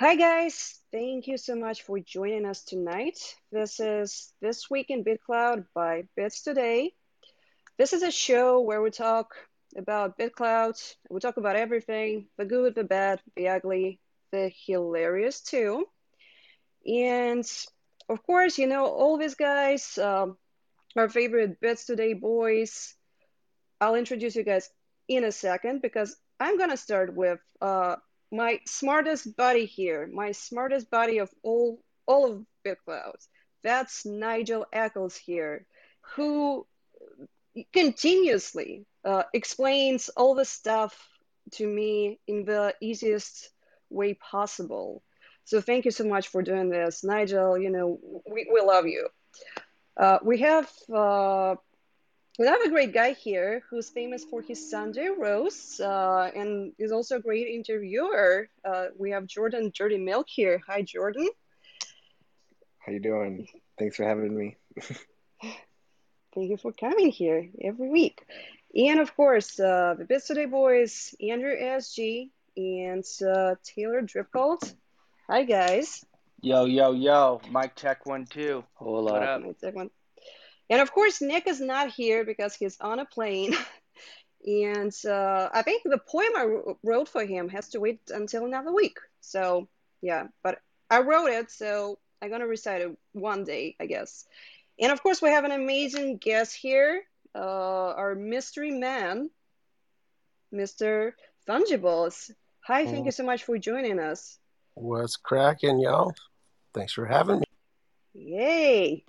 Hi, guys. Thank you so much for joining us tonight. This is This Week in BitClout by Bits Today. This is a show where we talk about BitClout. We talk about everything the good, the bad, the ugly, the hilarious, too. And of course, you know, all these guys, um, our favorite Bits Today boys. I'll introduce you guys in a second because I'm going to start with uh, my smartest buddy here, my smartest buddy of all all of BitClout. That's Nigel Eccles here, who continuously uh, explains all the stuff to me in the easiest way possible. So thank you so much for doing this, Nigel. You know we, we love you. Uh, we have uh, we have a great guy here who's famous for his Sunday roasts uh, and is also a great interviewer. Uh, we have Jordan Dirty Milk here. Hi, Jordan. How you doing? Thanks for having me. Thank you for coming here every week. And of course, uh, the Bits Today boys, Andrew SG and uh, Taylor Dripcult. Hi, guys. Yo, yo, yo. Mic check one, two. Hold What up. up? Mic check one. And of course, Nick is not here because he's on a plane. and uh, I think the poem I wrote for him has to wait until another week. So, yeah, but I wrote it, so I'm going to recite it one day, I guess. And of course, we have an amazing guest here, uh, our mystery man, Mr. Fungibles. Hi, thank you so much for joining us. What's cracking, y'all? Thanks for having me. Yay!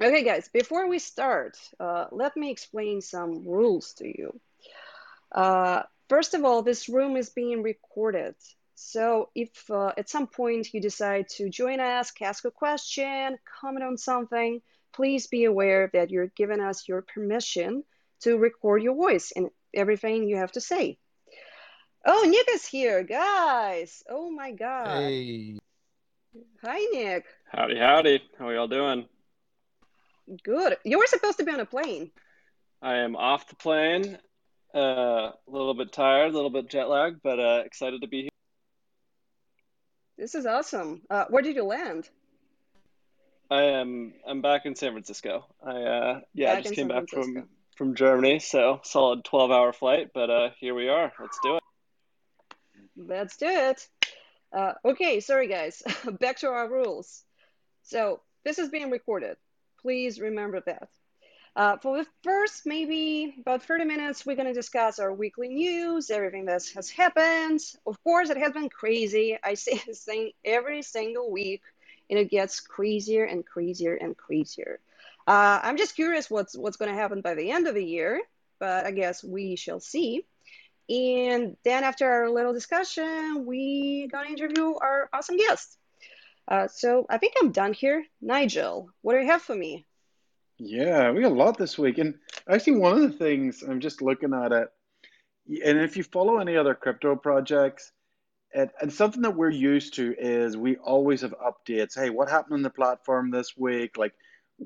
Okay, guys, before we start, uh, let me explain some rules to you. Uh, first of all, this room is being recorded. So if uh, at some point you decide to join us, ask a question, comment on something, please be aware that you're giving us your permission to record your voice and everything you have to say. Oh, Nick is here, guys. Oh my God. Hey, Hi, Nick. Howdy, howdy. How are y'all doing? Good. You were supposed to be on a plane. I am off the plane. Uh, a little bit tired, a little bit jet lagged, but uh, excited to be here. This is awesome. Uh, where did you land? I am I'm back in San Francisco. I uh, yeah, I just came San back Francisco. from from Germany, so solid 12 hour flight, but uh, here we are. Let's do it. Let's do it. Uh, okay, sorry guys. Back to our rules. So this is being recorded. Please remember that. Uh, for the first maybe about 30 minutes, we're going to discuss our weekly news, everything that has happened. Of course, it has been crazy. I say this thing every single week, and it gets crazier and crazier and crazier. Uh, I'm just curious what's what's going to happen by the end of the year, but I guess we shall see. And then after our little discussion, we gonna interview our awesome guest. Uh, so I think I'm done here. Nigel, what do you have for me? Yeah, we got a lot this week. And actually, one of the things I'm just looking at it, and if you follow any other crypto projects, and something that we're used to is we always have updates. Hey, what happened on the platform this week? Like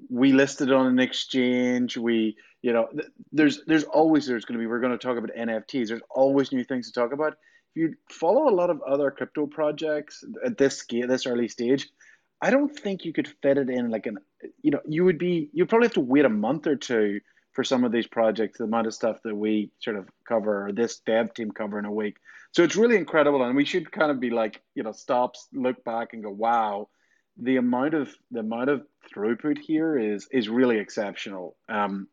we listed on an exchange. We, you know, th- there's there's always there's going to be. We're going to talk about NFTs. There's always new things to talk about. If you follow a lot of other crypto projects at this scale, this early stage, I don't think you could fit it in like an, you know, you would be, you'd probably have to wait a month or two for some of these projects, the amount of stuff that we sort of cover, or this dev team cover in a week. So it's really incredible. And we should kind of be like, you know, stop, look back and go, wow, the amount of, the amount of throughput here is, is really exceptional. Um,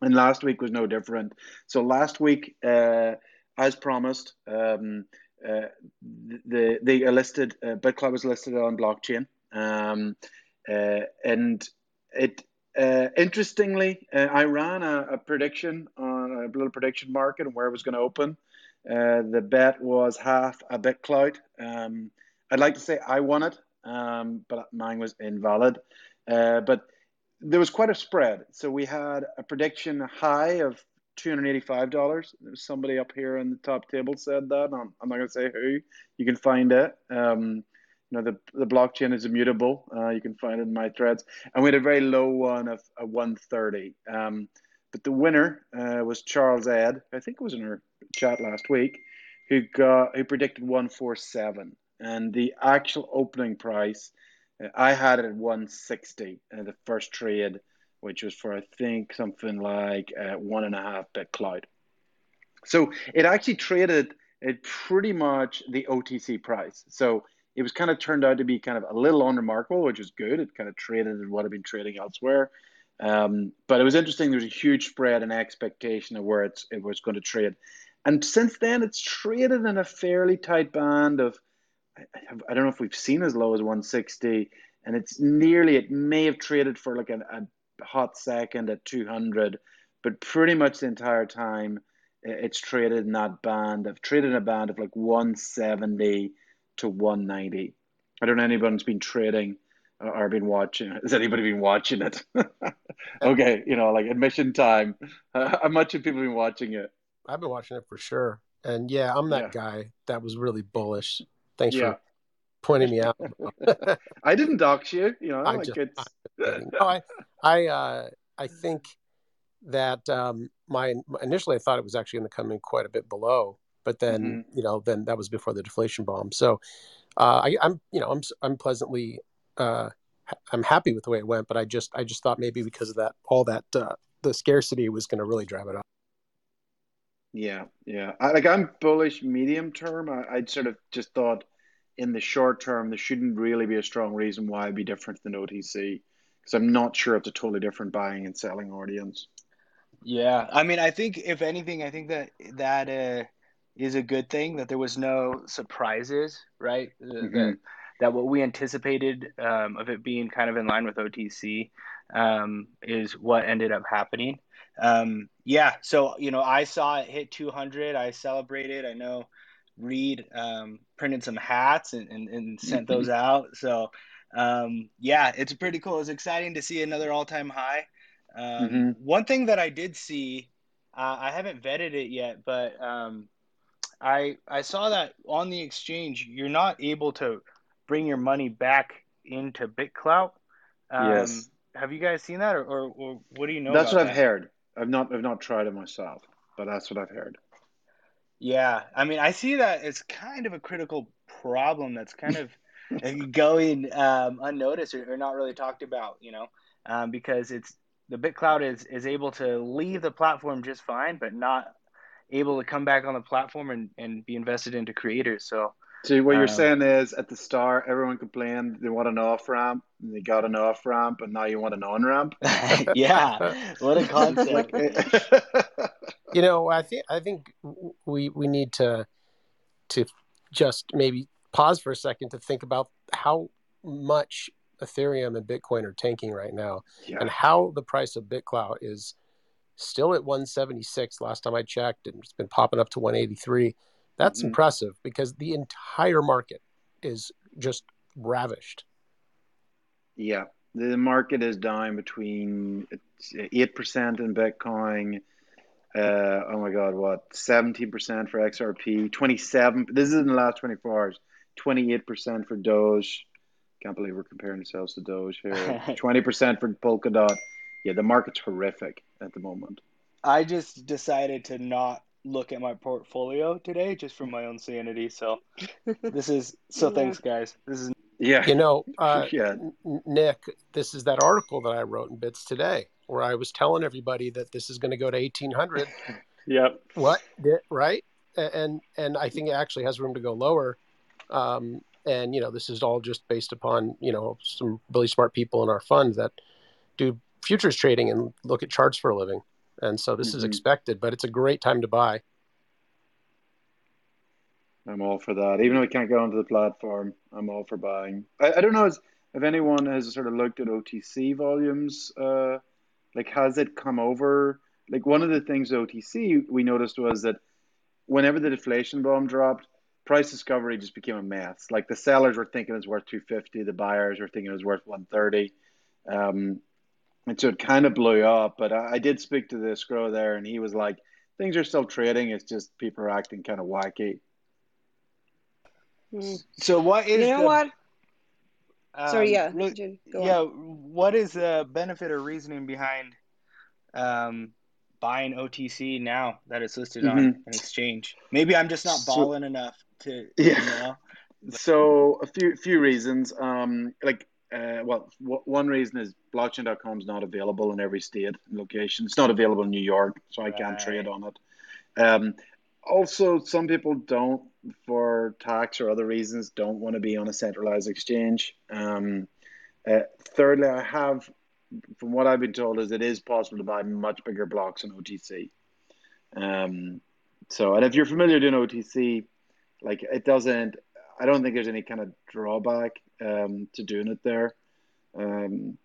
and last week was no different. So last week, uh, as promised, um, uh, the they are listed. Uh, was listed on blockchain, um, uh, and it uh, interestingly, uh, I ran a, a prediction on a little prediction market and where it was going to open. Uh, the bet was half a BitClout. Um, I'd like to say I won it, um, but mine was invalid. But there was quite a spread. So we had a prediction high of $285. Somebody up here in the top table said that. I'm, I'm not going to say who. You can find it. Um, you know, the, the blockchain is immutable. Uh, you can find it in my threads. And we had a very low one of, of 130. Um, but the winner uh, was Charles Ed. I think it was in our chat last week, who got who predicted 147. and the actual opening price, uh, I had it at 160 uh, the first trade, which was for I think something like uh, one and a half BitClout. So it actually traded at pretty much the OTC price. So it was kind of turned out to be kind of a little unremarkable, which is good. It kind of traded in what had been trading elsewhere. Um, but it was interesting. There was a huge spread and expectation of where it was going to trade. And since then, it's traded in a fairly tight band of, I, I don't know if we've seen as low as 160, and it's nearly, it may have traded for like a, a hot second at 200, but pretty much the entire time it's traded in that band. I've traded in a band of like 170 to 190. I don't know anyone's been trading or been watching. Has anybody been watching it? okay, you know, like admission time. Uh, how much have people been watching it? I've been watching it for sure. And yeah, I'm that yeah. guy that was really bullish. Thanks yeah. for pointing me out. I didn't dox you, you know, I like just, it's no, I I uh I think that um my initially I thought it was actually going to come in quite a bit below, but then mm-hmm. you know then that was before the deflation bomb. So uh, I, am you know I'm I'm pleasantly uh, I'm happy with the way it went, but I just I just thought maybe because of that all that uh, the scarcity was going to really drive it up. Yeah, yeah. I, like I'm bullish medium term. I, I'd sort of just thought in the short term there shouldn't really be a strong reason why it'd be different than OTC because I'm not sure it's a totally different buying and selling audience. Yeah, I mean, I think if anything, I think that that uh, is a good thing that there was no surprises, right? Mm-hmm. That that what we anticipated um, of it being kind of in line with OTC um, is what ended up happening. Um, yeah, so you know, I saw it hit 200. I celebrated. I know Reed um, printed some hats and, and, and sent those out. So um, yeah, it's pretty cool. It's exciting to see another all-time high. Um, mm-hmm. One thing that I did see, uh, I haven't vetted it yet, but um, I I saw that on the exchange you're not able to bring your money back into BitClout. Um, yes. Have you guys seen that, or, or, or what do you know? That's what I've heard. I've not I've not tried it myself, but that's what I've heard. Yeah, I mean, I see that it's kind of a critical problem that's kind of going um, unnoticed or, or, not really talked about, you know, um, because it's the BitClout is is able to leave the platform just fine, but not able to come back on the platform and, and be invested into creators. So See, what you're um, saying is at the start, everyone complained they want an off ramp, and they got an off ramp, and now you want an on ramp. yeah, what a concept! You know, I think I think we we need to to just maybe pause for a second to think about how much Ethereum and Bitcoin are tanking right now, yeah. and how the price of BitClout is still at 176 last time I checked, and it's been popping up to 183. That's mm-hmm. impressive because the entire market is just ravished. Yeah, the market is down between eight percent in Bitcoin. Uh, oh my God, what seventeen percent for XRP, twenty seven. This is in the last twenty four hours. Twenty eight percent for Doge. Can't believe we're comparing ourselves to Doge here. Twenty percent for Polkadot. Yeah, the market's horrific at the moment. I just decided to not look at my portfolio today just for my own sanity. So this is so yeah. thanks guys. This is yeah. You know, uh, yeah. Nick, this is that article that I wrote in Bits today where I was telling everybody that this is going to go to 1800. yep. What? Right? And and I think it actually has room to go lower. Um, and you know, this is all just based upon you know some really smart people in our fund that do futures trading and look at charts for a living and so this mm-hmm. is expected, but it's a great time to buy. I'm all for that. Even though we can't get onto the platform, I'm all for buying. I, I don't know if anyone has sort of looked at OTC volumes. Uh, like, has it come over? Like, one of the things OTC we noticed was that whenever the deflation bomb dropped, price discovery just became a mess. Like the sellers were thinking it was worth 250, the buyers were thinking it was worth 130. Um, and so it kind of blew up. But I, I did speak to the escrow there, and he was like, "Things are still trading. It's just people are acting kind of wacky." Hmm. So what is you know the, what? Um, Sorry, yeah, yeah. On. What is the benefit or reasoning behind um, buying OTC now that it's listed mm-hmm. on an exchange? Maybe I'm just not balling so, enough to, yeah. You know? so a few few reasons. Um, like, uh, well, w- one reason is blockchain.com is not available in every state and location. It's not available in New York, so I can't trade on it. Um, also, some people don't, for tax or other reasons, don't want to be on a centralized exchange. Um, uh, thirdly, I have, from what I've been told, is it is possible to buy much bigger blocks on OTC. Um, so, and if you're familiar doing OTC, like it doesn't, I don't think there's any kind of drawback um, to doing it there. Um,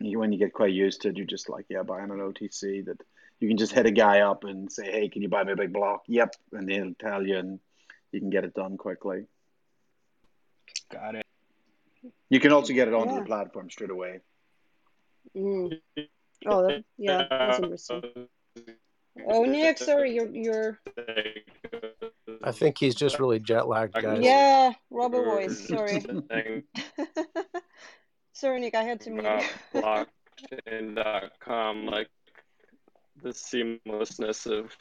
when you get quite used to it, you're just like, yeah, buying an OTC that you can just hit a guy up and say, hey, can you buy me a big block? Yep, and they'll tell you, and you can get it done quickly. Got it. You can also get it onto Yeah. the platform straight away. Mm. Oh, that, yeah, that's interesting. Oh, Nick, sorry, you're you're I think he's just really jet lagged, guys. yeah, Robert voice. Sorry, sorry, Nick, I had to mute. blockchain.com, like the seamlessness of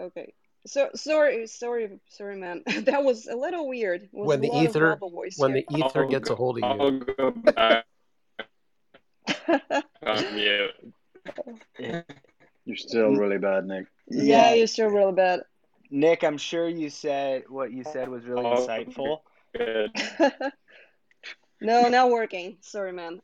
Okay. So sorry, sorry, sorry, man. That was a little weird. It was When the ether- When here. the ether I'll gets go- a hold of I'll you, go back on mute. You're still really bad, Nick. yeah, you're still really bad. Nick, I'm sure you said what you said was really Oh. insightful. No, not working. Sorry, man.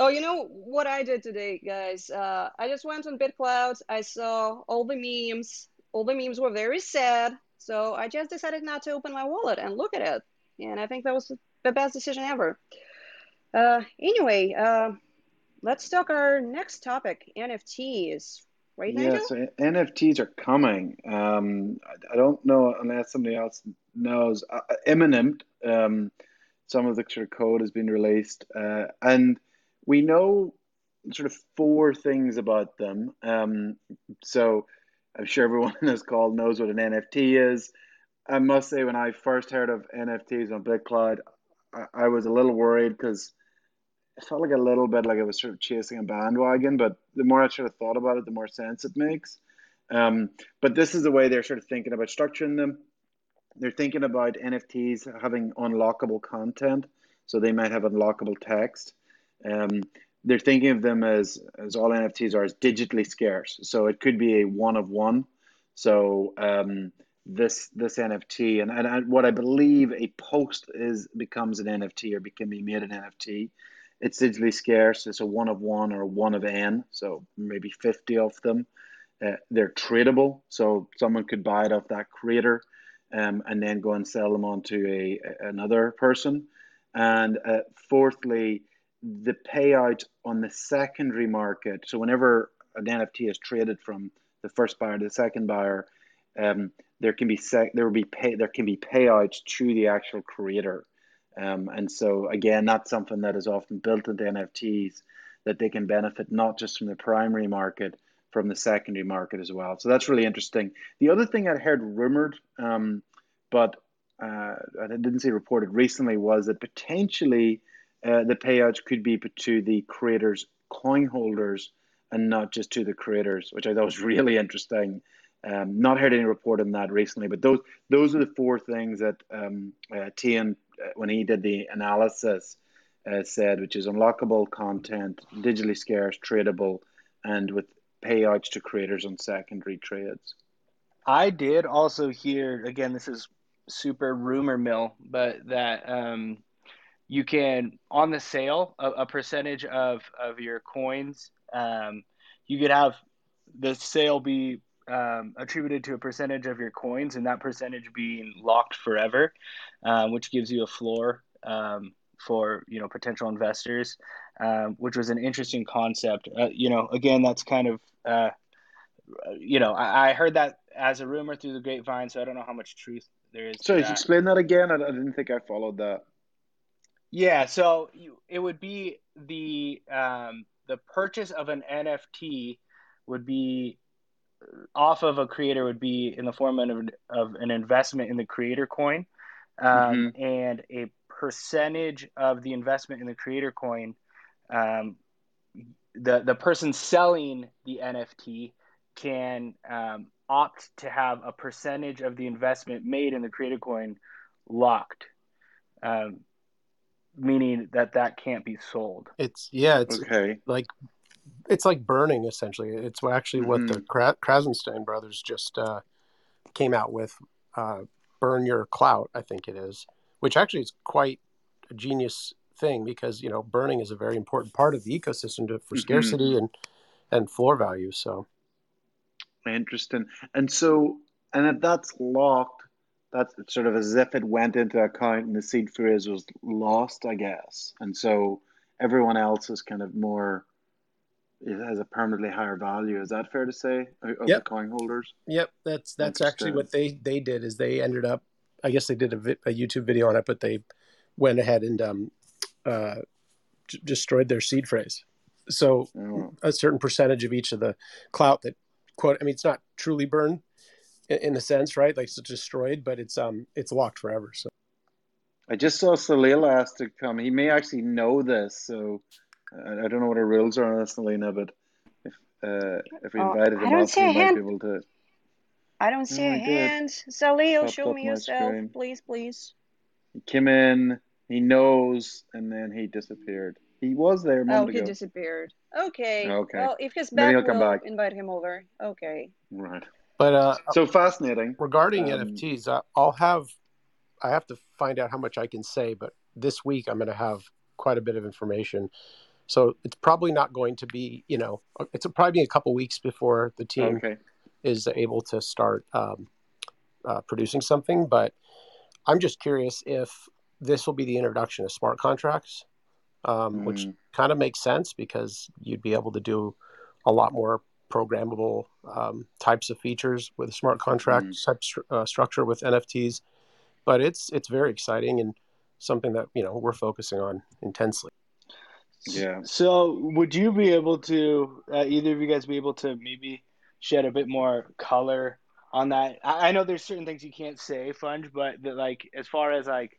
Oh, you know what I did today, guys? Uh, I just went on BitClout. I saw all the memes. All the memes were very sad. So I just decided not to open my wallet and look at it. And I think that was the best decision ever. Uh, anyway, uh, let's talk our next topic NFTs. Right, Yeah, Nigel? so NFTs are coming. Um, I, don't know unless somebody else knows. Uh, imminent. Um, some of the code has been released, uh, and we know sort of four things about them. Um, so I'm sure everyone in this call knows what an NFT is. I must say, when I first heard of NFTs on BitClout, I, I was a little worried because it felt like a little bit like I was sort of chasing a bandwagon, but the more I sort of thought about it, the more sense it makes. Um, but this is the way they're sort of thinking about structuring them. They're thinking about NFTs having unlockable content, so they might have unlockable text. Um, they're thinking of them as as all NFTs are as digitally scarce, so it could be a one of one. So um, this this NFT and, and and what I believe a post is becomes an NFT or can be made an NFT. It's digitally scarce. It's a one of one or one of n, so maybe fifty of them. Uh, they're tradable, so someone could buy it off that creator, um, and then go and sell them on to a another person. And uh, fourthly, the payout on the secondary market. So whenever an NFT is traded from the first buyer to the second buyer, um, there can be sec- there will be pay there can be payouts to the actual creator. Um, and so again, that's something that is often built into NFTs that they can benefit not just from the primary market, from the secondary market as well. So that's really interesting. The other thing I'd heard rumored, um, but uh, I didn't see reported recently, was that potentially uh, the payouts could be to the creators, coin holders, and not just to the creators, which I thought was really interesting. Um, not heard any report on that recently, but those those are the four things that um, uh, Tian, uh, when he did the analysis, uh, said, which is unlockable content, digitally scarce, tradable, and with payouts to creators on secondary trades. I did also hear again. This is super rumor mill, but that um, you can on the sale a, a percentage of of your coins. Um, you could have the sale be um, attributed to a percentage of your coins, and that percentage being locked forever, um, which gives you a floor um, for you know potential investors, um, which was an interesting concept. Uh, you know, again, that's kind of uh, you know I, I, heard that as a rumor through the grapevine, so I don't know how much truth there is. So, explain that again. I, I, didn't think I followed that. Yeah, so you, it would be the um, the purchase of an NFT would be off of a creator would be in the form of, of an investment in the creator coin, um, mm-hmm. and a percentage of the investment in the creator coin, um, the the person selling the NFT can um, opt to have a percentage of the investment made in the creator coin locked, um, meaning that that can't be sold. It's yeah, it's Okay. like it's like burning essentially. It's actually what the Kra- Krassenstein brothers just uh, came out with. Uh, burn your clout, I think it is, which actually is quite a genius thing because you know burning is a very important part of the ecosystem to, for Mhm. scarcity and and floor value. So Interesting. And so, and if that's locked, that's sort of as if it went into account and the seed phrase was lost, I guess. And so everyone else is kind of more, it has a permanently higher value. Is that fair to say of the coin holders? Yep, that's that's actually what they they did is they ended up. I guess they did a, vi- a YouTube video on it, but they went ahead and um, uh, d- destroyed their seed phrase. So Oh, a certain percentage of each of the clout that quote. I mean, it's not truly burned in, in the sense, right? Like it's destroyed, but it's um it's locked forever. So I just saw Salil asked to come. He may actually know this, so I, I don't know what the rules are on this, Selena, but if uh, if we Oh, invited I him don't up, see he a might hand. be able to. I don't see Oh, a I did. hand. Salil, Popped show me yourself, screen. please, please. He came in, he knows, and then he disappeared. He was there a Oh, he ago. disappeared. Okay. Okay. Well, if he's back, he'll come we'll back. invite him over. Okay. Right. But uh, So fascinating. regarding Um, NFTs, I, I'll have I have to find out how much I can say, but this week I'm going to have quite a bit of information. So it's probably not going to be, you know, it's probably a couple weeks before the team Okay. is able to start um, uh, producing something. But I'm just curious if this will be the introduction of smart contracts, um, which Mm. kind of makes sense because you'd be able to do a lot more programmable um, types of features with smart contract Mm. type stru- uh, structure with NFTs. But it's it's very exciting and something that you know we're focusing on intensely. Yeah. So, would you be able to, uh, either of you guys be able to maybe shed a bit more color on that? I, I know there's certain things you can't say, Funge, but the, like as far as like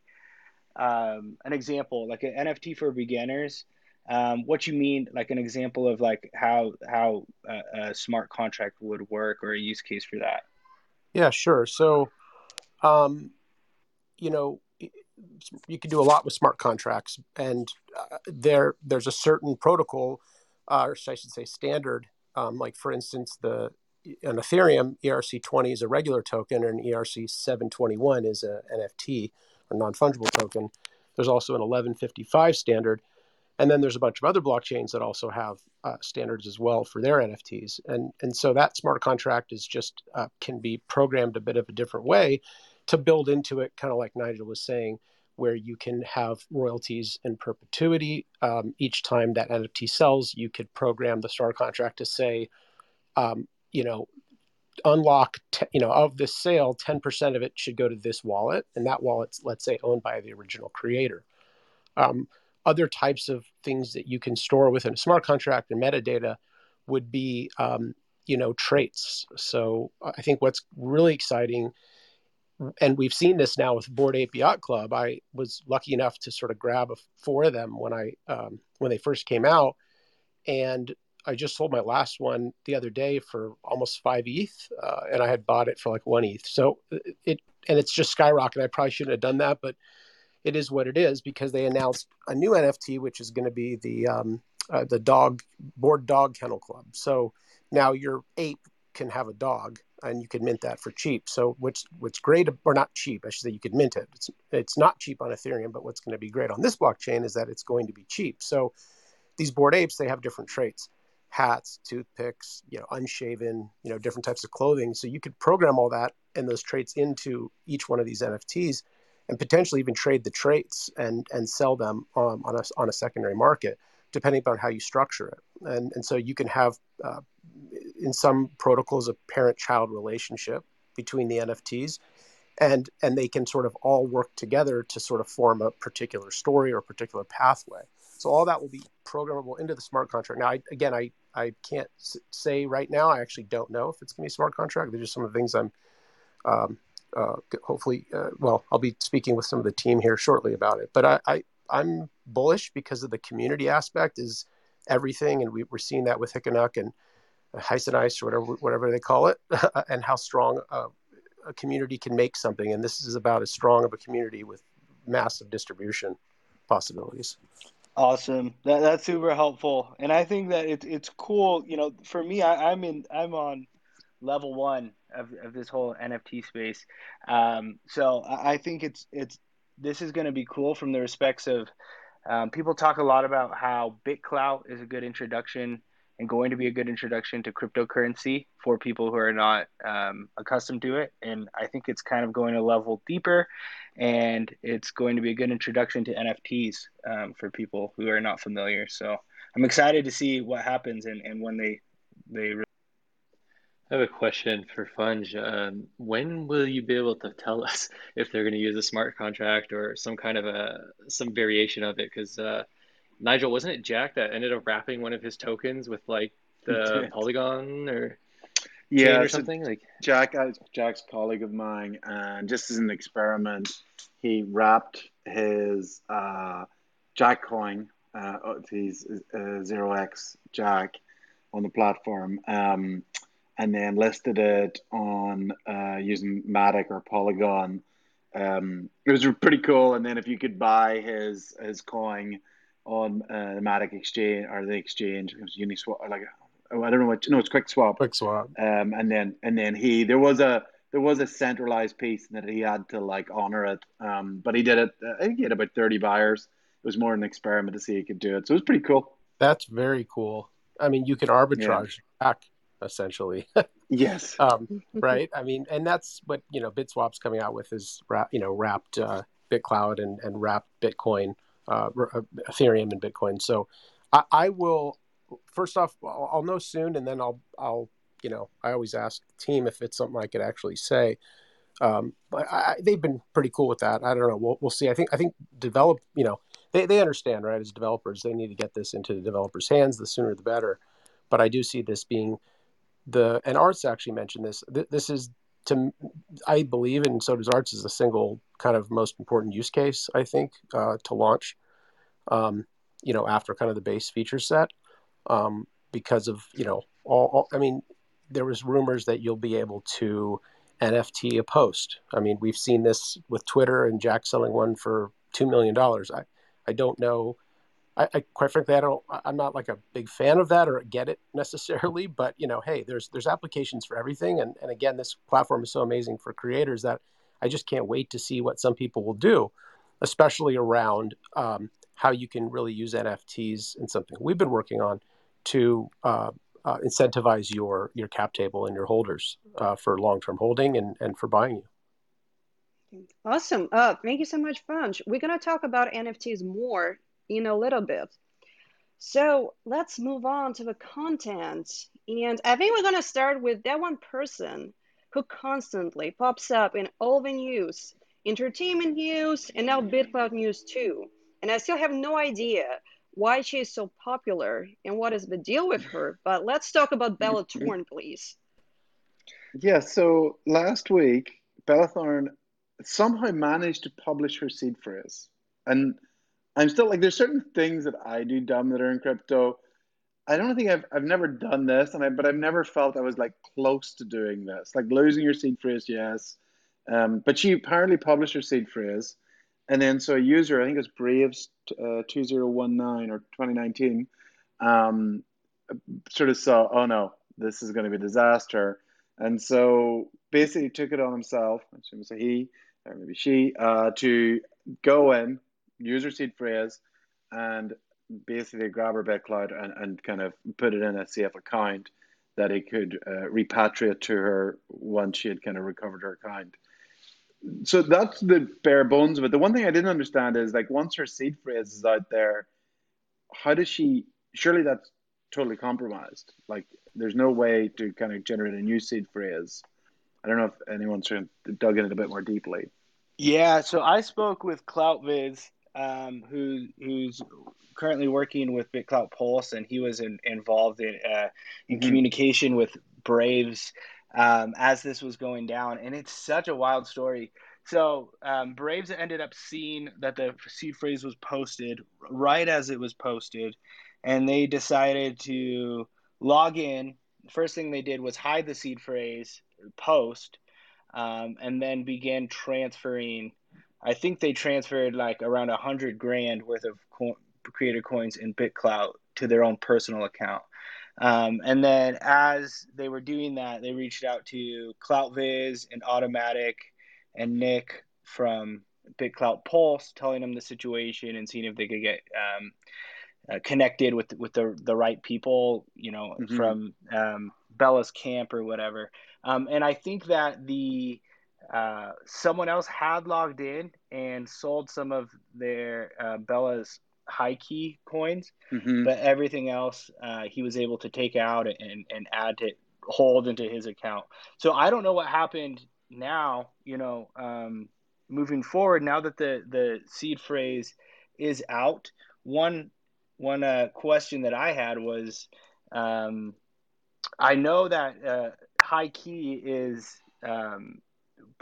um, an example, like an NFT for beginners, um, what you mean, like an example of like how how a, a smart contract would work or a use case for that. Yeah, sure. So, um, you know, you can do a lot with smart contracts, and uh, there there's a certain protocol, uh, or I should say standard. Um, like for instance, the an Ethereum ERC20 is a regular token, and ERC 721 is a NFT or non fungible token. There's also an 1155 standard, and then there's a bunch of other blockchains that also have uh, standards as well for their NFTs. And and so that smart contract is just uh, can be programmed a bit of a different way to build into it, kind of like Nigel was saying, where you can have royalties in perpetuity. Um, each time that NFT sells, you could program the smart contract to say, um, you know, unlock, you know, of this sale, 10% of it should go to this wallet. And that wallet's, let's say, owned by the original creator. Um, other types of things that you can store within a smart contract and metadata would be, um, you know, traits. So I think what's really exciting and we've seen this now with Bored Ape Yacht Club. I was lucky enough to sort of grab a, four of them when I um, when they first came out, and I just sold my last one the other day for almost five ETH, uh, and I had bought it for like one ETH. So it and it's just skyrocketed. I probably shouldn't have done that, but it is what it is because they announced a new NFT, which is going to be the um, uh, the dog board dog kennel club. So now your ape can have a dog and you can mint that for cheap. So what's what's great or not cheap, I should say you could mint it. It's it's not cheap on Ethereum, but what's going to be great on this blockchain is that it's going to be cheap. So these bored apes, they have different traits. Hats, toothpicks, you know, unshaven, you know, different types of clothing. So you could program all that and those traits into each one of these NFTs and potentially even trade the traits and and sell them um, on a on a secondary market, depending upon how you structure it. And and so you can have uh, in some protocols a parent-child relationship between the NFTs, and and they can sort of all work together to sort of form a particular story or a particular pathway. So all that will be programmable into the smart contract. Now, I, again, I I can't say right now. I actually don't know if it's going to be a smart contract. They're just some of the things I'm. Um, uh, hopefully, uh, well, I'll be speaking with some of the team here shortly about it. But I, I I'm bullish because of the community aspect is everything, and we, we're seeing that with Hic et nunc and ice and ice or whatever whatever they call it, and how strong a, a, community can make something. And this is about as strong of a community with massive distribution possibilities. Awesome. That, that's super helpful. And I think that it's it's cool. You know, for me, I, I'm in I'm on level one of, of this whole NFT space. Um, so I, think it's it's this is going to be cool from the respects of um, people talk a lot about how BitClout is a good introduction and going to be a good introduction to cryptocurrency for people who are not um, accustomed to it. And I think it's kind of going a level deeper, and it's going to be a good introduction to NFTs um, for people who are not familiar. So I'm excited to see what happens and, and when they they. I have a question for Funge. Um, when will you be able to tell us if they're going to use a smart contract or some kind of a some variation of it? Because uh, Nigel, wasn't it Jack that ended up wrapping one of his tokens with like the Polygon or yeah or something? like Jack, uh, Jack's colleague of mine, and just as an experiment, he wrapped his uh, Jack coin, uh, his uh, zero X Jack, on the platform. Um, and then listed it on uh, using Matic or Polygon. Um, it was pretty cool. And then if you could buy his his coin on uh, the Matic exchange or the exchange. It was Uniswap, like oh, I don't know what. No, it's Quick Swap. Quick Swap. Um, and then and then he there was a there was a centralized piece that he had to like honor it. Um, but he did it. Uh, I think he had about thirty buyers. It was more an experiment to see he could do it. So it was pretty cool. That's very cool. I mean, you can arbitrage yeah. back essentially. yes. Um, right. I mean, and that's what you know. BitSwap's coming out with is you know wrapped uh, BitClout and and wrapped Bitcoin uh, uh, Ethereum and Bitcoin. So I, I will first off I'll, I'll, know soon, and then I'll I'll you know I always ask the team if it's something I could actually say. Um, but I, they've been pretty cool with that. I don't know. We'll, we'll see. I think I think develop you know they, they understand right as developers they need to get this into the developers' hands. The sooner the better. But I do see this being the and Arts actually mentioned this. This is to I believe, and so does Arts, is the single kind of most important use case I think uh, to launch. Um, you know, after kind of the base feature set, um, because of you know all, all, I mean, there was rumors that you'll be able to NFT a post. I mean, we've seen this with Twitter and Jack selling one for two million dollars. I I don't know I, I, quite frankly, I don't. I'm not like a big fan of that or get it necessarily. But you know, hey, there's there's applications for everything, and and again, this platform is so amazing for creators that I just can't wait to see what some people will do, especially around um, how you can really use NFTs and something we've been working on to uh, uh, incentivize your your cap table and your holders uh, for long term holding and and for buying you. Awesome. Uh, thank you so much, Funge. We're going to talk about NFTs more in a little bit. So let's move on to the content. And I think we're going to start with that one person who constantly pops up in all the news, entertainment news, and now BitClout news too. And I still have no idea why she is so popular and what is the deal with her. But let's talk about Bella Thorne, please. Yeah, so last week, Bella Thorne somehow managed to publish her seed phrase. And I'm still like there's certain things that I do dumb that are in crypto. I don't think I've I've never done this, and I but I've never felt I was like close to doing this. Like losing your seed phrase, yes. Um, but she apparently published her seed phrase, and then so a user, I think it was Braves uh, two zero one nine or twenty nineteen, um, sort of saw, oh no, this is going to be a disaster, and so basically took it on himself. I assume it's a he or maybe she uh, to go in user seed phrase and basically grab her BitClout and, and kind of put it in a safe account that he could uh, repatriate to her once she had kind of recovered her account. So that's the bare bones of it. The one thing I didn't understand is like once her seed phrase is out there, how does she? Surely that's totally compromised. Like there's no way to kind of generate a new seed phrase. I don't know if anyone's dug in it a bit more deeply. Yeah, so I spoke with CloutViz um, who who's currently working with BitClout Pulse, and he was in, involved in uh, in mm-hmm. communication with Braves um, as this was going down, and it's such a wild story. So um, Braves ended up seeing that the seed phrase was posted right as it was posted, and they decided to log in first thing they did was hide the seed phrase post, um, and then began transferring. I think they transferred like around a hundred grand worth of co- creator coins in BitClout to their own personal account. Um, and then as they were doing that, they reached out to CloutViz and Automatic and Nick from BitClout Pulse, telling them the situation and seeing if they could get um, uh, connected with with the the right people, you know, mm-hmm. from um, Bella's camp or whatever. Um, and I think that the uh, someone else had logged in and sold some of their uh, Bella's HighKey coins, mm-hmm. but everything else uh, he was able to take out and, and add to hold into his account. So I don't know what happened now, you know, um, moving forward, now that the, the seed phrase is out, one, one uh, question that I had was um, I know that uh, HighKey is um,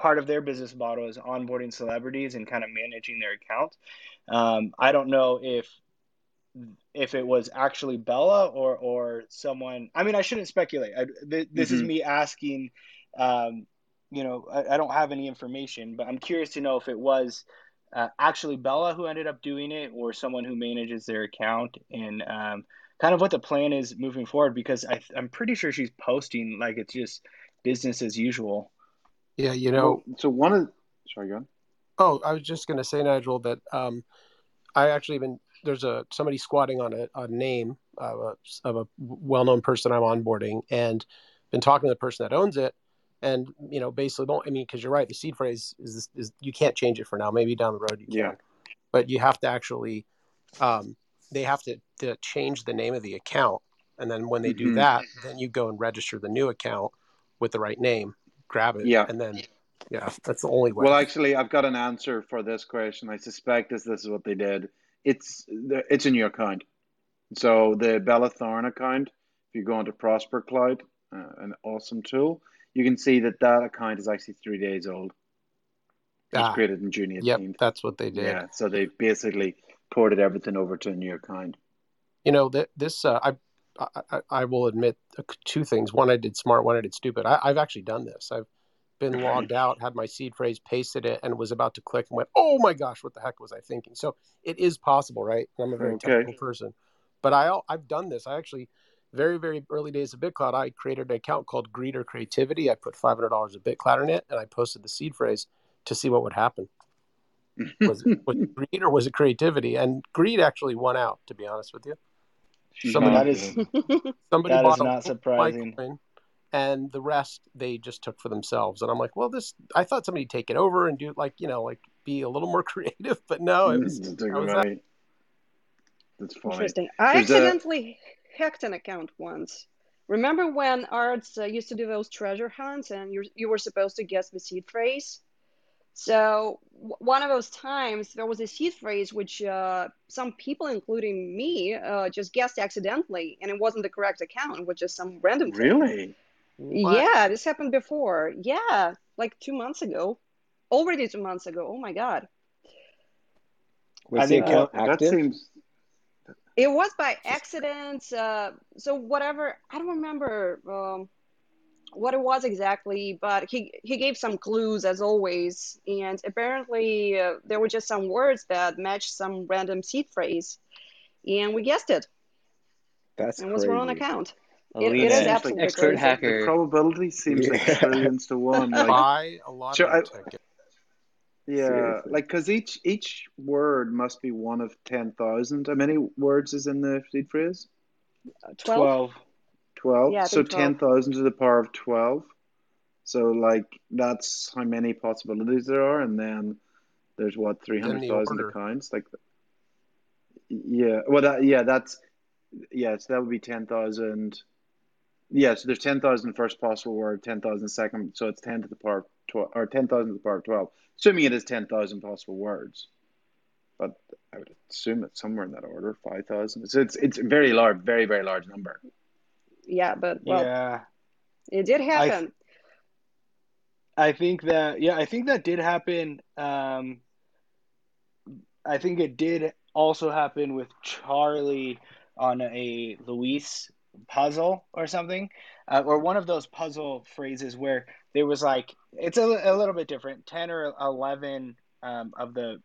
part of their business model is onboarding celebrities and kind of managing their account. Um, I don't know if if it was actually Bella or or someone. I mean, I shouldn't speculate. I, th- this mm-hmm. is me asking. Um, you know, I, I, don't have any information, but I'm curious to know if it was uh, actually Bella who ended up doing it, or someone who manages their account, and um, kind of what the plan is moving forward. Because I, I'm pretty sure she's posting like it's just business as usual. Yeah, you know. Well, so one of sorry, go on. Oh, I was just going to say, Nigel, that um, I actually been there's a somebody squatting on a, a name of a, of a well-known person I'm onboarding, and been talking to the person that owns it, and you know, basically, don't I mean, because you're right, the seed phrase is is you can't change it for now. Maybe down the road you can, yeah. but you have to actually, um, they have to, to change the name of the account, and then when they mm-hmm. do that, then you go and register the new account with the right name, grab it, yeah. and then yeah, that's the only way. Well, actually, I've got an answer for this question. I suspect this, this is what they did. It's it's a new account. So the Bella Thorne account, if you go into Prosper Cloud, uh, an awesome tool, you can see that that account is actually three days old. It was ah, created in June 18th. Yep, that's what they did. Yeah, so they basically ported everything over to a new account. You know that this, uh, I, I, I will admit two things. One, I did smart. One, I did stupid. I, I've actually done this. I've been logged out, had my seed phrase, pasted it, and was about to click and went, "Oh my gosh, what the heck was I thinking?" So it is possible, right? I'm a very okay. technical person, but I I've done this. I actually very very early days of BitClout, I created an account called Greeter Creativity. I put five hundred dollars of BitClout in it, and I posted the seed phrase to see what would happen. was, it, was it greed or was it creativity? And greed actually won out, to be honest with you. Somebody, that is somebody that is not surprising and the rest they just took for themselves. And I'm like, well, this I thought somebody'd take it over and do like you know like be a little more creative, but no, it was, mm, was right. that. That's funny. Interesting. I There's accidentally a... hacked an account once. Remember when Arts uh, used to do those treasure hunts and you you were supposed to guess the seed phrase? So w- one of those times there was a seed phrase which uh, some people, including me, uh, just guessed accidentally, and it wasn't the correct account, which is some random. Really? Thing. What? Yeah, this happened before. Yeah, like two months ago. Already two months ago. Oh my god. Was I think uh, that seems. It was by accident. Uh, so whatever, I don't remember um, what it was exactly, but he he gave some clues as always, and apparently uh, there were just some words that matched some random seed phrase, and we guessed it. That's and crazy. was wrong account. It, it is absolutely expert crazy. hacker. The probability seems yeah. like trillions to one. Like, Buy a lot sure, of I, Yeah, Seriously. like because each each word must be one of ten thousand. How many words is in the seed phrase? Uh, twelve. Twelve. Yeah, so ten thousand to the power of twelve. So like that's how many possibilities there are, and then there's what three hundred thousand accounts. Like, yeah, well, that, yeah, that's yeah, so that would be ten thousand yeah, so there's 10,000 first possible word, 10,000 second, so it's 10 to the power of 12, or 10,000 to the power of 12, assuming it is 10,000 possible words. But I would assume it's somewhere in that order, 5,000. So it's, it's a very large, very, very large number. Yeah, but, well, yeah. it did happen. I, I think that, yeah, I think that did happen. Um, I think it did also happen with Charlie on a Luis puzzle or something. uh, or one of those puzzle phrases where there was like it's a, a little bit different. Ten or eleven um, of the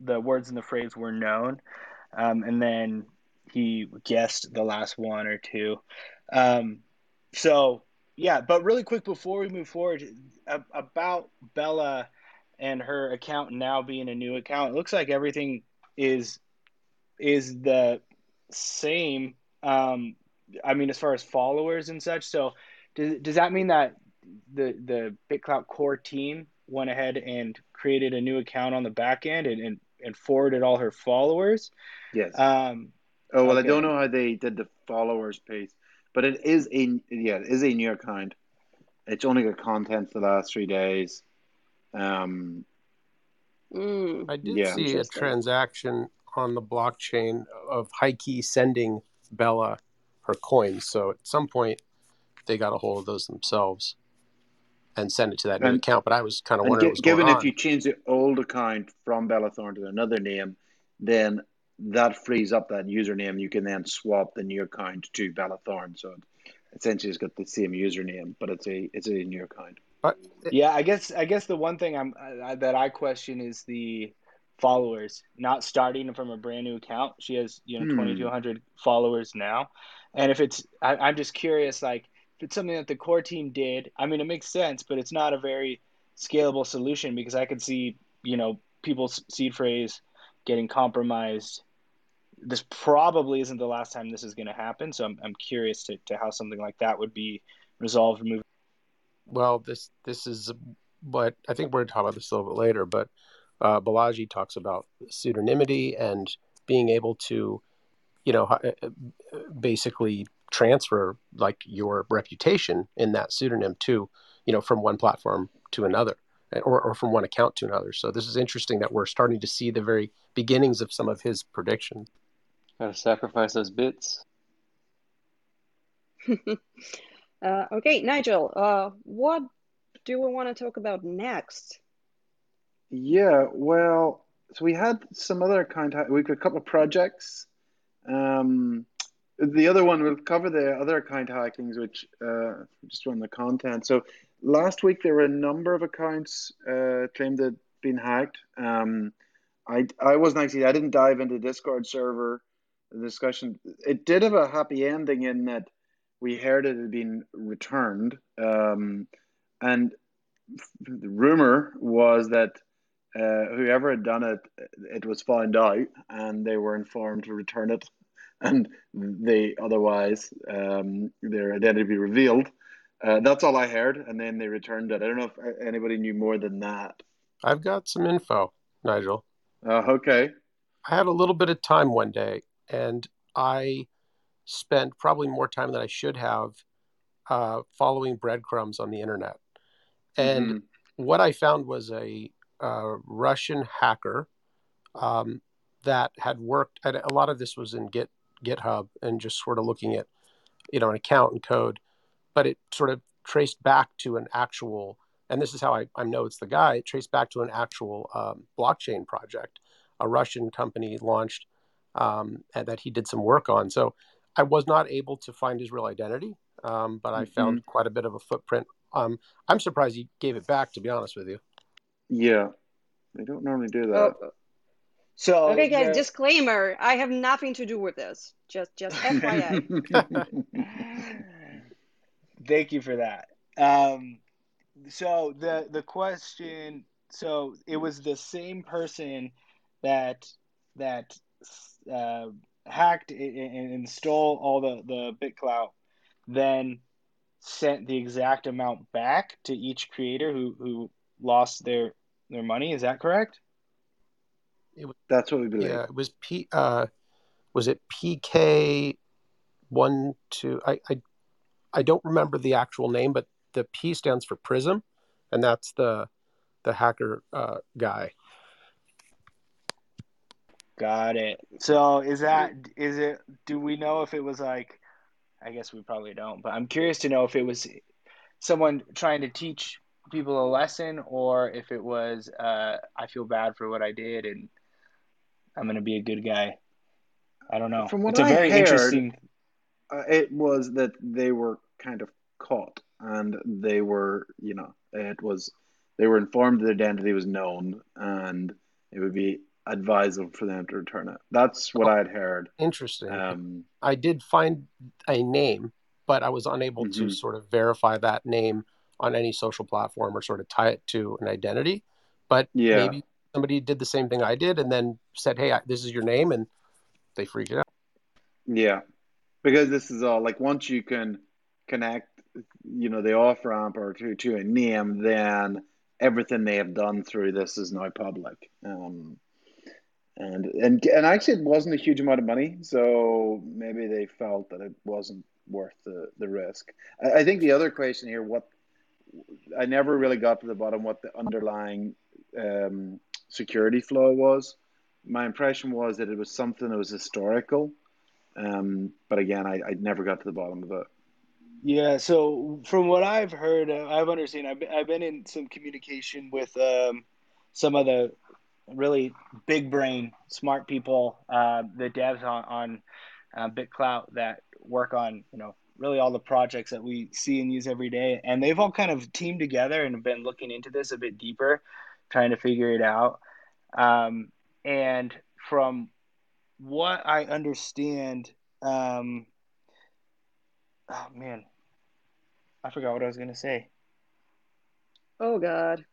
the words in the phrase were known, um, and then he guessed the last one or two. Um, so yeah, but really quick before we move forward about Bella and her account now being a new account, it looks like everything is is the same. Um, I mean, as far as followers and such. So, does does that mean that the the BitClout core team went ahead and created a new account on the back end and, and, and forwarded all her followers? Yes. Um, oh well, okay. I don't know how they did the followers piece, but it is a yeah, it is a new account. It's only got content for the last three days. Um, Mm. I did Yeah, see a transaction on the blockchain of Heike sending Bella her coins. So at some point, they got a hold of those themselves and sent it to that new account. But I was kind of wondering gi- what was given going if on. you change the old account from Bella Bellathorne to another name, then that frees up that username. You can then swap the new account to Bellathorne. So it essentially it's got the same username, but it's a it's a new account. But Yeah, I guess I guess the one thing I'm uh, that I question is the followers not starting from a brand new account. She has you know Hmm. 2,200 followers now, and if it's I, I'm just curious like if it's something that the core team did. I mean, it makes sense, but it's not a very scalable solution because I could see you know people's seed phrase getting compromised. This probably isn't the last time this is going to happen, so I'm I'm curious to, to how something like that would be resolved moving. well, this this is what I think we're going to talk about this a little bit later. But uh, Balaji talks about pseudonymity and being able to, you know, uh, basically transfer like your reputation in that pseudonym to, you know, from one platform to another, or, or from one account to another. So this is interesting that we're starting to see the very beginnings of some of his predictions. Gotta sacrifice those bits. Uh, okay, Nigel, uh, what do we want to talk about next? Yeah, well, so we had some other kind of, we got a couple of projects. Um, the other one, we'll cover the other account hackings, which uh, just run the content. So last week there were a number of accounts uh, claimed to have been hacked. Um, I I wasn't actually, I didn't dive into Discord server the discussion. It did have a happy ending in that we heard it had been returned. Um, and the rumor was that uh, whoever had done it, it was found out, and they were informed to return it, and they otherwise um, their identity be revealed. Uh, that's all I heard, and then they returned it. I don't know if anybody knew more than that. I've got some info, Nigel. Uh, okay. I had a little bit of time one day, and I spent probably more time than I should have uh, following breadcrumbs on the internet. And Mhm. what I found was a, uh Russian hacker um, that had worked. And a lot of this was in Git GitHub and just sort of looking at, you know, an account and code, but it sort of traced back to an actual. And this is how I, I know it's the guy. It traced back to an actual um, blockchain project, a Russian company launched, um, and that he did some work on. So I was not able to find his real identity, um, but I found quite a bit of a footprint. Um, I'm surprised he gave it back, to be honest with you. Yeah, they don't normally do Oh, that. So okay, guys, the- disclaimer. I have nothing to do with this. Just, just FYI. Thank you for that. Um, so the the question, so it was the same person that that uh, hacked and, and stole all the the BitClout, then sent the exact amount back to each creator who who lost their their money. Is that correct? That's what we believe. Yeah, it was P. Uh, was it PK one two? I, I I don't remember the actual name, but the P stands for Prism, and that's the the hacker uh, guy. Got it. So is that is it? Do we know if it was like? I guess we probably don't, but I'm curious to know if it was someone trying to teach people a lesson, or if it was uh, I feel bad for what I did and I'm gonna be a good guy. I don't know. From what it's a I very heard- interesting. Uh, it was that they were kind of caught, and they were, you know, it was they were informed that their identity was known, and it would be advisable for them to return it. That's what Oh. I'd heard. Interesting. Um, I did find a name, but I was unable to Mhm. sort of verify that name on any social platform or sort of tie it to an identity. But Yeah. maybe somebody did the same thing I did and then said, "Hey, I, this is your name," and they freaked out. yeah, because this is all like once you can connect, you know, the off ramp or to to a name, then everything they have done through this is now public. Um, and and and actually, it wasn't a huge amount of money, so maybe they felt that it wasn't worth the the risk. I, I think the other question here, what I never really got to the bottom what the underlying um, security flaw was. My impression was that it was something that was historical, um, but again, I, I never got to the bottom of it. Yeah, so from what I've heard, uh, I've understood. I've been, I've been in some communication with um, some of the really big brain, smart people, uh, the devs on on uh, BitClout that work on you know really all the projects that we see and use every day, and they've all kind of teamed together and have been looking into this a bit deeper, trying to figure it out. Um, and from what I understand, um, oh man, I forgot what I was gonna say. Oh God.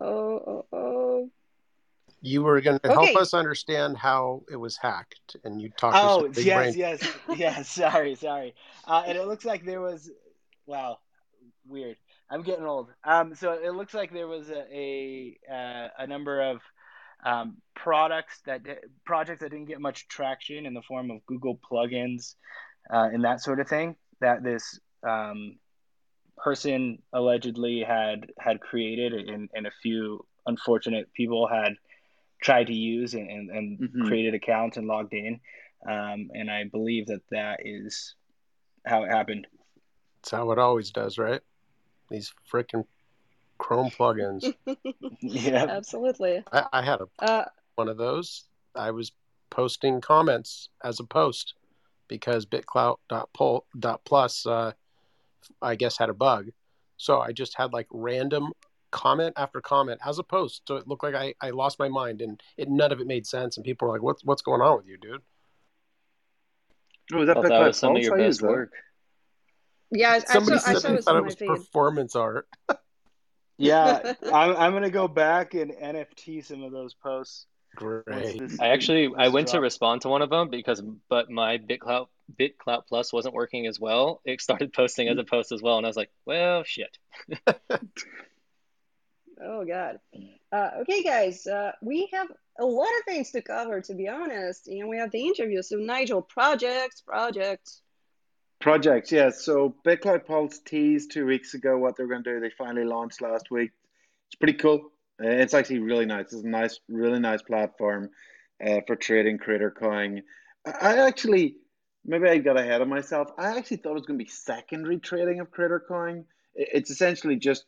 Oh oh oh. You were going to Okay. help us understand how it was hacked, and you talked Oh, to some big yes, brain. yes, yes. Sorry, sorry. Uh, and it looks like there was, wow, weird. I'm getting old. Um, so it looks like there was a a, uh, a number of um, products that projects that didn't get much traction in the form of Google plugins uh, and that sort of thing that this um, person allegedly had had created, and, and a few unfortunate people had tried to use and, and, and Mhm. created accounts and logged in. Um, and I believe that that is how it happened. That's how it always does, right? These freaking Chrome plugins. Yeah. Absolutely. I, I had a Uh, one of those. I was posting comments as a post because bitclout.plus, uh, I guess, had a bug. So I just had like random comment after comment as a post. So it looked like I, I lost my mind and it none of it made sense. And people were like, what's, what's going on with you, dude? Oh, is that that was some of your best work. yeah, I, I Somebody saw, I saw they thought it was feed. performance art. Yeah, I'm, I'm gonna go back and NFT some of those posts Great. this. I actually I this went to respond to one of them because but my BitClout BitClout Plus wasn't working as well. It started posting as a post as well, and I was like, well, shit. Oh God. Uh, okay, guys, uh, we have a lot of things to cover, to be honest, and we have the interview. So, Nigel, projects, projects. Projects, yes. So BitClout Pulse teased two weeks ago what they're going to do. They finally launched last week. It's pretty cool. Uh, it's actually really nice. It's a nice, really nice platform uh, for trading Creator Coin. I, actually, maybe I got ahead of myself. I actually thought it was going to be secondary trading of Creator Coin. It- It's essentially just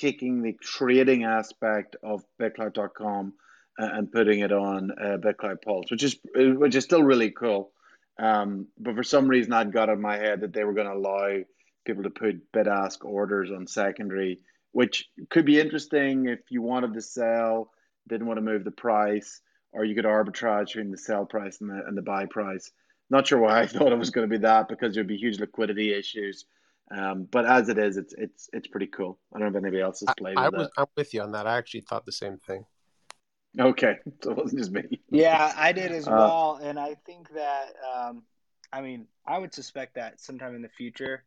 taking the trading aspect of BitClout.com and and putting it on uh, BitClout Pulse, which is which is still really cool. Um, but for some reason, I'd got in my head that they were going to allow people to put bid ask orders on secondary, which could be interesting if you wanted to sell, didn't want to move the price, or you could arbitrage between the sell price and the, and the buy price. Not sure why I thought it was going to be that because there'd be huge liquidity issues. Um, but as it is, it's it's it's pretty cool. I don't know if anybody else has played I with was it. I'm with you on that. I actually thought the same thing. Okay, so it wasn't just me. Yeah, I did as Uh, well, and I think that um, I mean I would suspect that sometime in the future,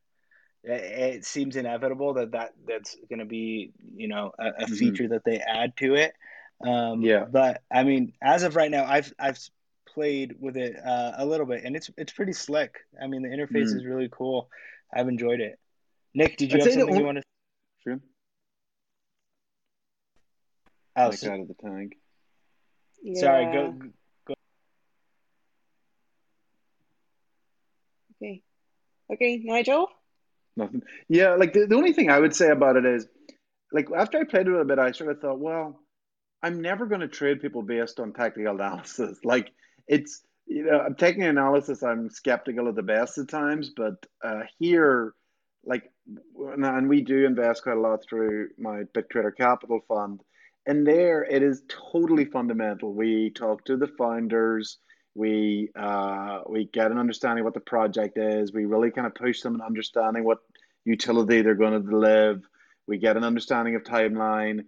it, it seems inevitable that, that that's going to be you know a, a mhm. feature that they add to it. Um, Yeah. but I mean, as of right now, I've I've played with it uh, a little bit, and it's it's pretty slick. I mean, the interface Mm. is really cool. I've enjoyed it. Nick, did you I'd have say the something you only. want to? Sure. Oh, Nick so, out of the tank. sorry. Go. go. Okay. Okay, Nigel? Nothing. Yeah, like the, the only thing I would say about it is, like after I played with it a bit, I sort of thought, well, I'm never going to trade people based on technical analysis. Like it's, you know, I'm taking analysis, I'm skeptical of the best of times, but uh, here, like, and we do invest quite a lot through my BitCreator Capital Fund. And there, it is totally fundamental. We talk to the founders. We uh, we get an understanding of what the project is. We really kind of push them in understanding what utility they're going to deliver. We get an understanding of timeline.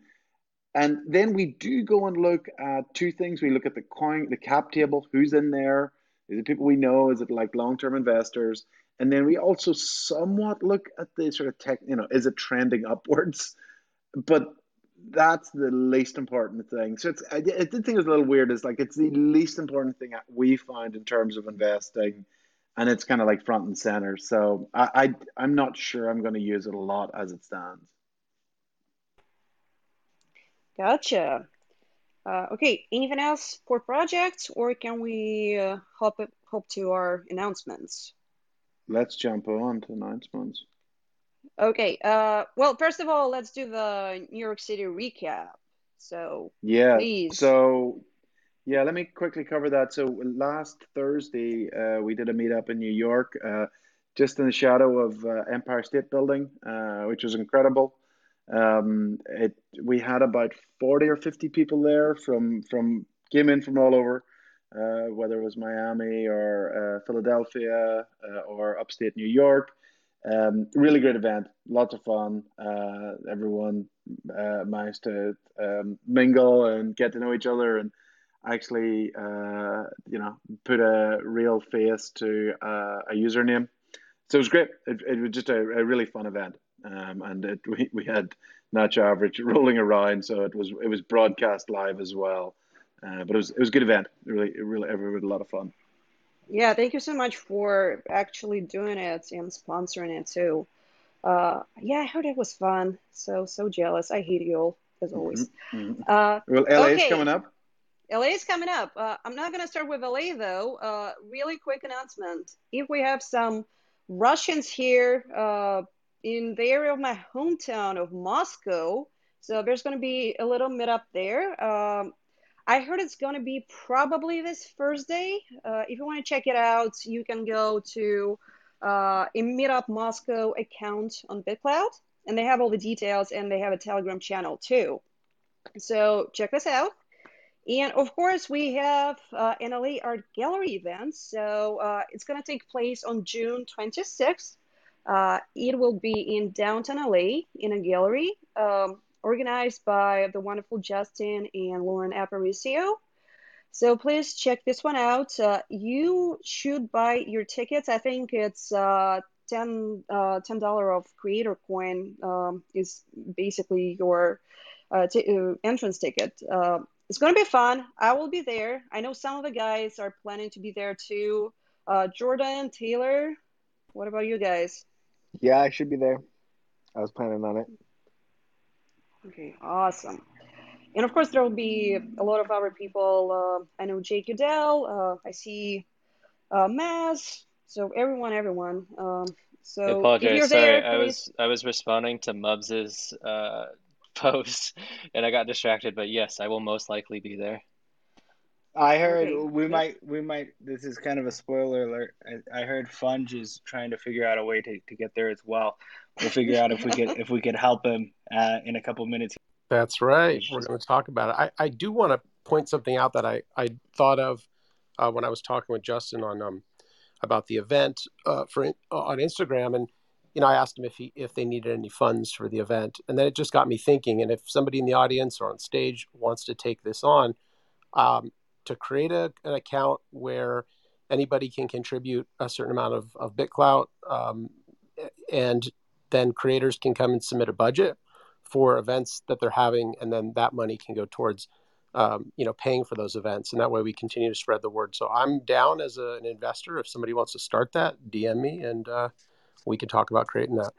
And then we do go and look at two things. We look at the coin, the cap table, who's in there, is it people we know, is it like long-term investors? And then we also somewhat look at the sort of tech, you know, is it trending upwards? But that's the least important thing. So it's I, did think it was a little weird. Is like it's the least important thing we find in terms of investing, and it's kind of like front and center. So I, I I'm not sure I'm going to use it a lot as it stands. Gotcha. Uh, okay, anything else for projects, or can we uh, hop hop to our announcements? Let's jump on to announcements. Okay. Uh, well, first of all, let's do the New York City recap. So yeah. Please. So yeah, let me quickly cover that. So last Thursday, uh, we did a meetup in New York, uh, just in the shadow of uh, Empire State Building, uh, which was incredible. Um, it we had about forty or fifty people there from from came in from all over, uh, whether it was Miami or uh, Philadelphia or upstate New York. Um, really great event, lots of fun. Uh, everyone uh, managed to um, mingle and get to know each other, and actually, uh, you know, put a real face to uh, a username. So it was great. It, it was just a, a really fun event, um, and it, we we had Nacho Average rolling around, so it was it was broadcast live as well. Uh, but it was it was a good event. Really, really, everyone had a lot of fun. Yeah, thank you so much for actually doing it and sponsoring it too. Uh, yeah, I heard it was fun. So so jealous. I hate you all as mm-hmm, always. Mm-hmm. Uh, well, LA okay. is coming up. LA is coming up. Uh, I'm not gonna start with LA though. Uh, really quick announcement. If we have some Russians here uh, in the area of my hometown of Moscow, so there's gonna be a little meetup there. Um, I heard it's going to be probably this Thursday. Uh, if you want to check it out, you can go to uh, a Meetup Moscow account on BitClout, and they have all the details, and they have a Telegram channel too. So check this out. And of course, we have uh, an Art Gallery event. So uh, it's going to take place on June 26th. Uh, it will be in downtown LA in a gallery. Um, organized by the wonderful Justin and Lauren Aparicio. So please check this one out. Uh, you should buy your tickets. I think it's uh, 10 uh, $10 of creator coin um, is basically your uh, uh, entrance ticket. It's going to be fun. I will be there. I know some of the guys are planning to be there too. Jordan, Taylor, what about you guys? Yeah, I should be there. I was planning on it. Okay, awesome. And of course, there will be a lot of other people. Uh, I know Jake Udell. Uh, I see uh, Maz. So everyone, everyone. Um, so I apologize. Sorry, there, I was I was responding to Mubs's uh, post, and I got distracted. But yes, I will most likely be there. I heard okay. we might we might. This is kind of a spoiler alert. I, I heard Funge is trying to figure out a way to, to get there as well. We'll figure out if we could if we could help him uh, in a couple minutes. That's right. We're going to talk about it. I, I do want to point something out that I I thought of uh, when I was talking with Justin on um about the event uh, for on Instagram and you know, I asked him if he if they needed any funds for the event, and then it just got me thinking. And if somebody in the audience or on stage wants to take this on, um, to create a, an account where anybody can contribute a certain amount of, of BitClout, um, and then creators can come and submit a budget for events that they're having, and then that money can go towards um, you know paying for those events, and that way we continue to spread the word. So I'm down as a, an investor. If somebody wants to start that, DM me, and uh, we can talk about creating that.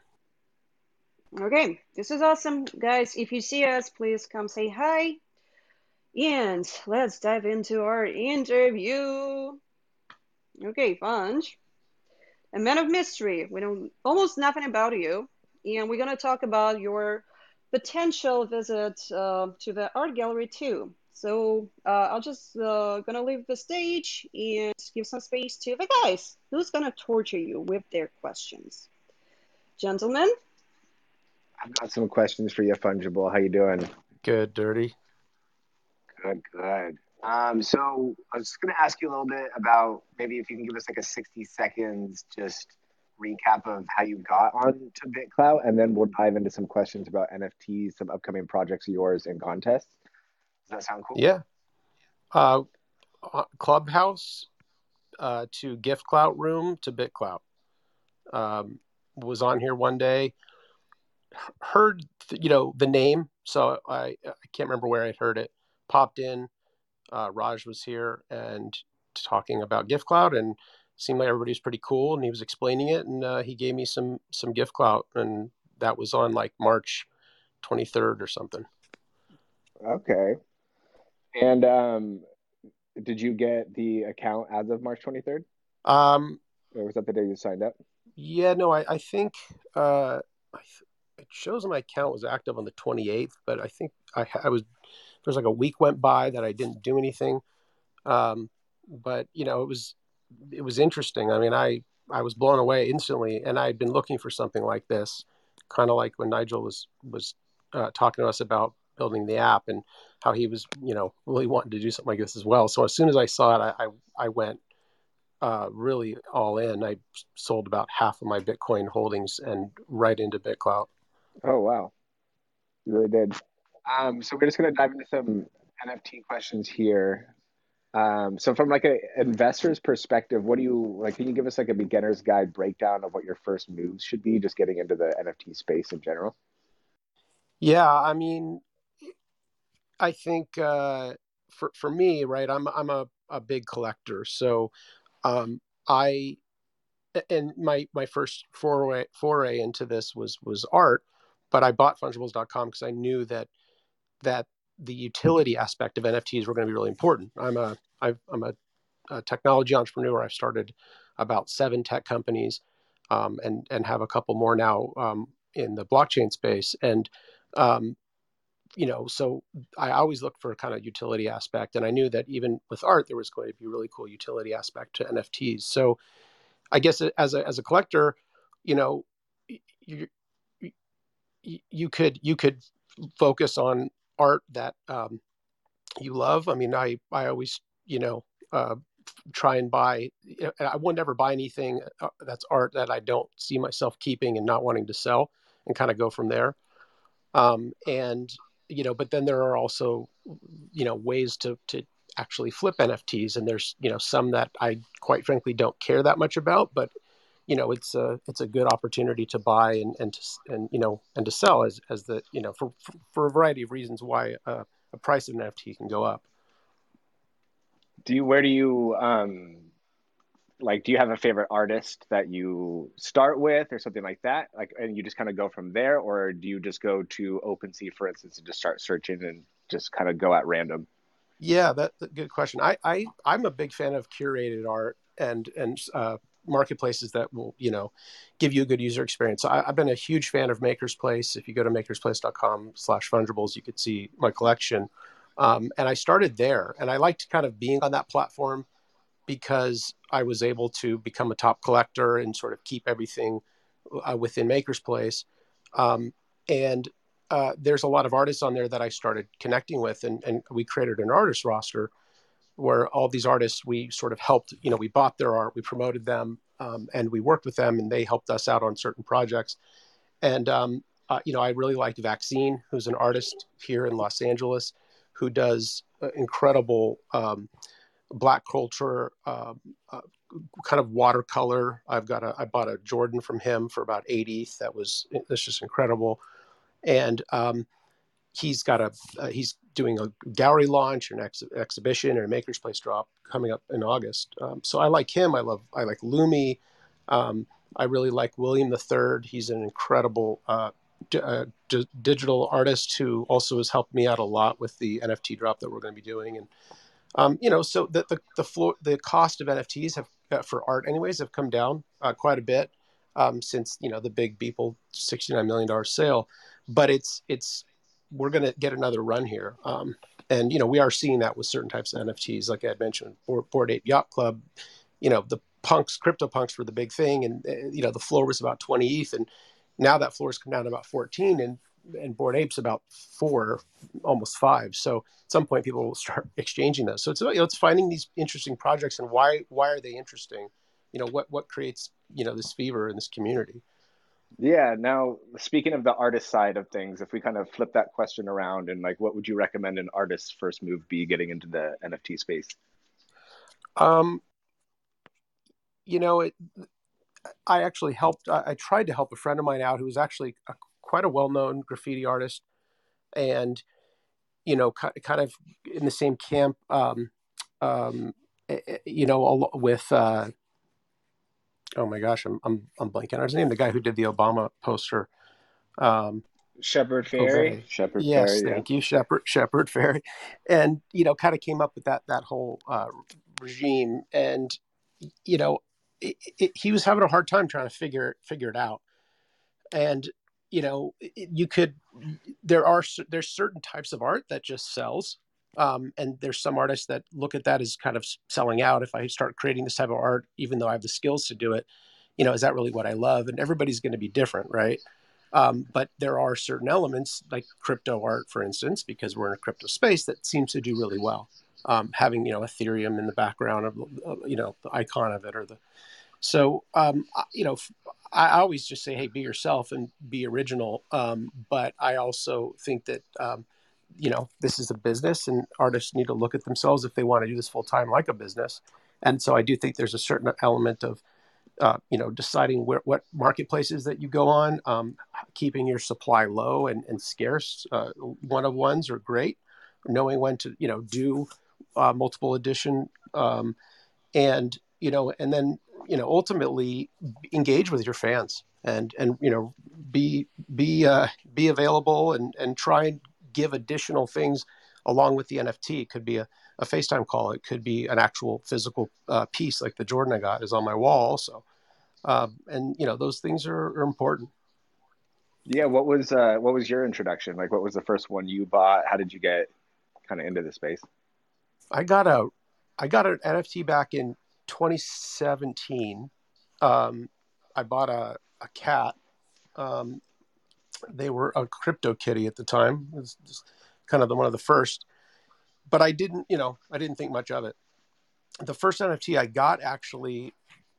Okay, this is awesome, guys. If you see us, please come say hi. And let's dive into our interview. Okay, Funge. A man of mystery. We know almost nothing about you. And we're going to talk about your potential visit uh, to the art gallery too. So uh, I'll just uh, gonna leave the stage and give some space to the guys who's gonna torture you with their questions. Gentlemen? I've got some questions for you, Fungible. How you doing? Good, dirty. Good, good. Um, so I was just going to ask you a little bit about maybe if you can give us like a 60 seconds just recap of how you got on to BitClout, and then we'll dive into some questions about NFTs, some upcoming projects of yours, and contests. Does that sound cool? Yeah. Uh, uh Clubhouse uh, to Gift Clout Room to BitClout. Um, was on here one day, heard you know the name, so I I can't remember where I heard it. Popped in, uh, Raj was here and talking about Gift Clout and seemed like everybody's pretty cool and he was explaining it and uh, he gave me some some Gift Clout and that was on like March 23rd or something. Okay. And um, did you get the account as of March 23rd? Um, or was that the day you signed up? Yeah, no, I, I think uh, I th- it shows my account was active on the 28th, but I think I, I was there's like a week went by that I didn't do anything. Um, but you know, it was it was interesting. I mean, I I was blown away instantly, and I had been looking for something like this, kind of like when Nigel was was uh, talking to us about building the app and how he was, you know, really wanting to do something like this as well. So as soon as I saw it, I I, I went uh, really all in. I sold about half of my Bitcoin holdings and right into BitClout. Oh wow, you really did. Um, so we're just going to dive into some NFT questions here. Um, so from like an investor's perspective, what do you like? Can you give us like a beginner's guide breakdown of what your first moves should be, just getting into the NFT space in general? Yeah, I mean, I think uh, for for me, right, I'm I'm a, a big collector, so um, I and my my first foray foray into this was was art, but I bought fungibles.com because I knew that that the utility aspect of NFTs were going to be really important. I'm a I'm a, a technology entrepreneur. I've started about seven tech companies, um, and and have a couple more now um, in the blockchain space. And um, you know, so I always look for a kind of utility aspect, and I knew that even with art, there was going to be a really cool utility aspect to NFTs. So, I guess as a as a collector, you know, you you could you could focus on art that um, you love. I mean, I I always you know uh, try and buy. I would never buy anything uh, that's art that I don't see myself keeping and not wanting to sell, and kind of go from there. Um, and you know, but then there are also you know ways to to actually flip NFTs, and there's you know some that I quite frankly don't care that much about, but you know it's a it's a good opportunity to buy and and to, and you know and to sell as as the you know for for, a variety of reasons why a, a price of an NFT can go up. Do you where do you um like do you have a favorite artist that you start with or something like that like and you just kind of go from there or do you just go to OpenSea for instance and just start searching and just kind of go at random? Yeah, that's a good question. I, I I'm a big fan of curated art and and uh, marketplaces that will you know give you a good user experience. So I, have been a huge fan of MakersPlace. If you go to makersplace.com slash fungibles you could see my collection. Um, and i started there and i liked kind of being on that platform because i was able to become a top collector and sort of keep everything uh, within MakersPlace. Um, and uh, there's a lot of artists on there that i started connecting with and, and we created an artist roster where all these artists we sort of helped you know we bought their art we promoted them um, and we worked with them and they helped us out on certain projects. And um, uh, you know i really liked Vakseen who's an artist here in los angeles who does uh, incredible um, black culture uh, uh kind of watercolor. I've got a i bought a jordan from him for about 80 that was that's just incredible. And um, he's got a uh, he's doing a gallery launch, an ex- exhibition, and a MakersPlace drop coming up in August. Um, so I like him. I love I like Lumi. Um, I really like William the third He's an incredible uh, d- uh, d- digital artist who also has helped me out a lot with the NFT drop that we're going to be doing. And um, you know, so the the the, floor, the cost of NFTs have uh, for art, anyways, have come down uh, quite a bit um, since you know the big Beeple sixty nine million dollar sale. But it's it's we're going to get another run here. Um, and you know, we are seeing that with certain types of NFTs, like I had mentioned, Bored Ape Yacht Club. You know, the punks, crypto punks were the big thing, and uh, you know, the floor was about 20 ETH, and Now that floor's come down to about 14, and and Bored Apes about four, almost five. So at some point, people will start exchanging those. So it's you know, it's finding these interesting projects and why why are they interesting? You know what what creates you know this fever in this community. Yeah. Now, speaking of the artist side of things, if we kind of flip that question around and like, what would you recommend an artist's first move be getting into the NFT space? Um, you know, it, I actually helped. I, I, tried to help a friend of mine out who was actually a, quite a well-known graffiti artist, and you know, kind of in the same camp. Um, um, eh, eh, you know, with uh, oh my gosh, I'm I'm I'm blanking on his name. The guy who did the Obama poster. Um, Shepard Fairey. Shepard yes, Fairey. thank yeah. you, Shepard Shepard Fairey, and you know, kind of came up with that that whole uh, regime, and you know, it, it, he was having a hard time trying to figure figure it out, and you know, it, you could there are there's certain types of art that just sells, um, and there's some artists that look at that as kind of selling out. If I start creating this type of art, even though I have the skills to do it, you know, is that really what I love? And everybody's going to be different, right? Um, but there are certain elements like crypto art, for instance, because we're in a crypto space that seems to do really well. Um, having you know Ethereum in the background of you know the icon of it or the so um, you know I always just say hey be yourself and be original. Um, but I also think that um, you know this is a business and artists need to look at themselves if they want to do this full time like a business. And so I do think there's a certain element of uh, you know, deciding where, what marketplaces that you go on, um, keeping your supply low and, and scarce. Uh, one of ones are great. Knowing when to, you know, do uh, multiple edition, um, and you know, and then you know, ultimately engage with your fans and and you know, be be uh, be available and and try and give additional things along with the NFT. It could be a a FaceTime call. It could be an actual physical uh, piece, like the Jordan I got is on my wall also. Um, and you know those things are, are important. Yeah. What was uh, what was your introduction? Like, what was the first one you bought? How did you get kind of into the space? I got a I got an NFT back in 2017. Um, I bought a, a cat. Um, they were a crypto kitty at the time. It was kind of the, one of the first but I didn't, you know, I didn't think much of it. The first NFT I got actually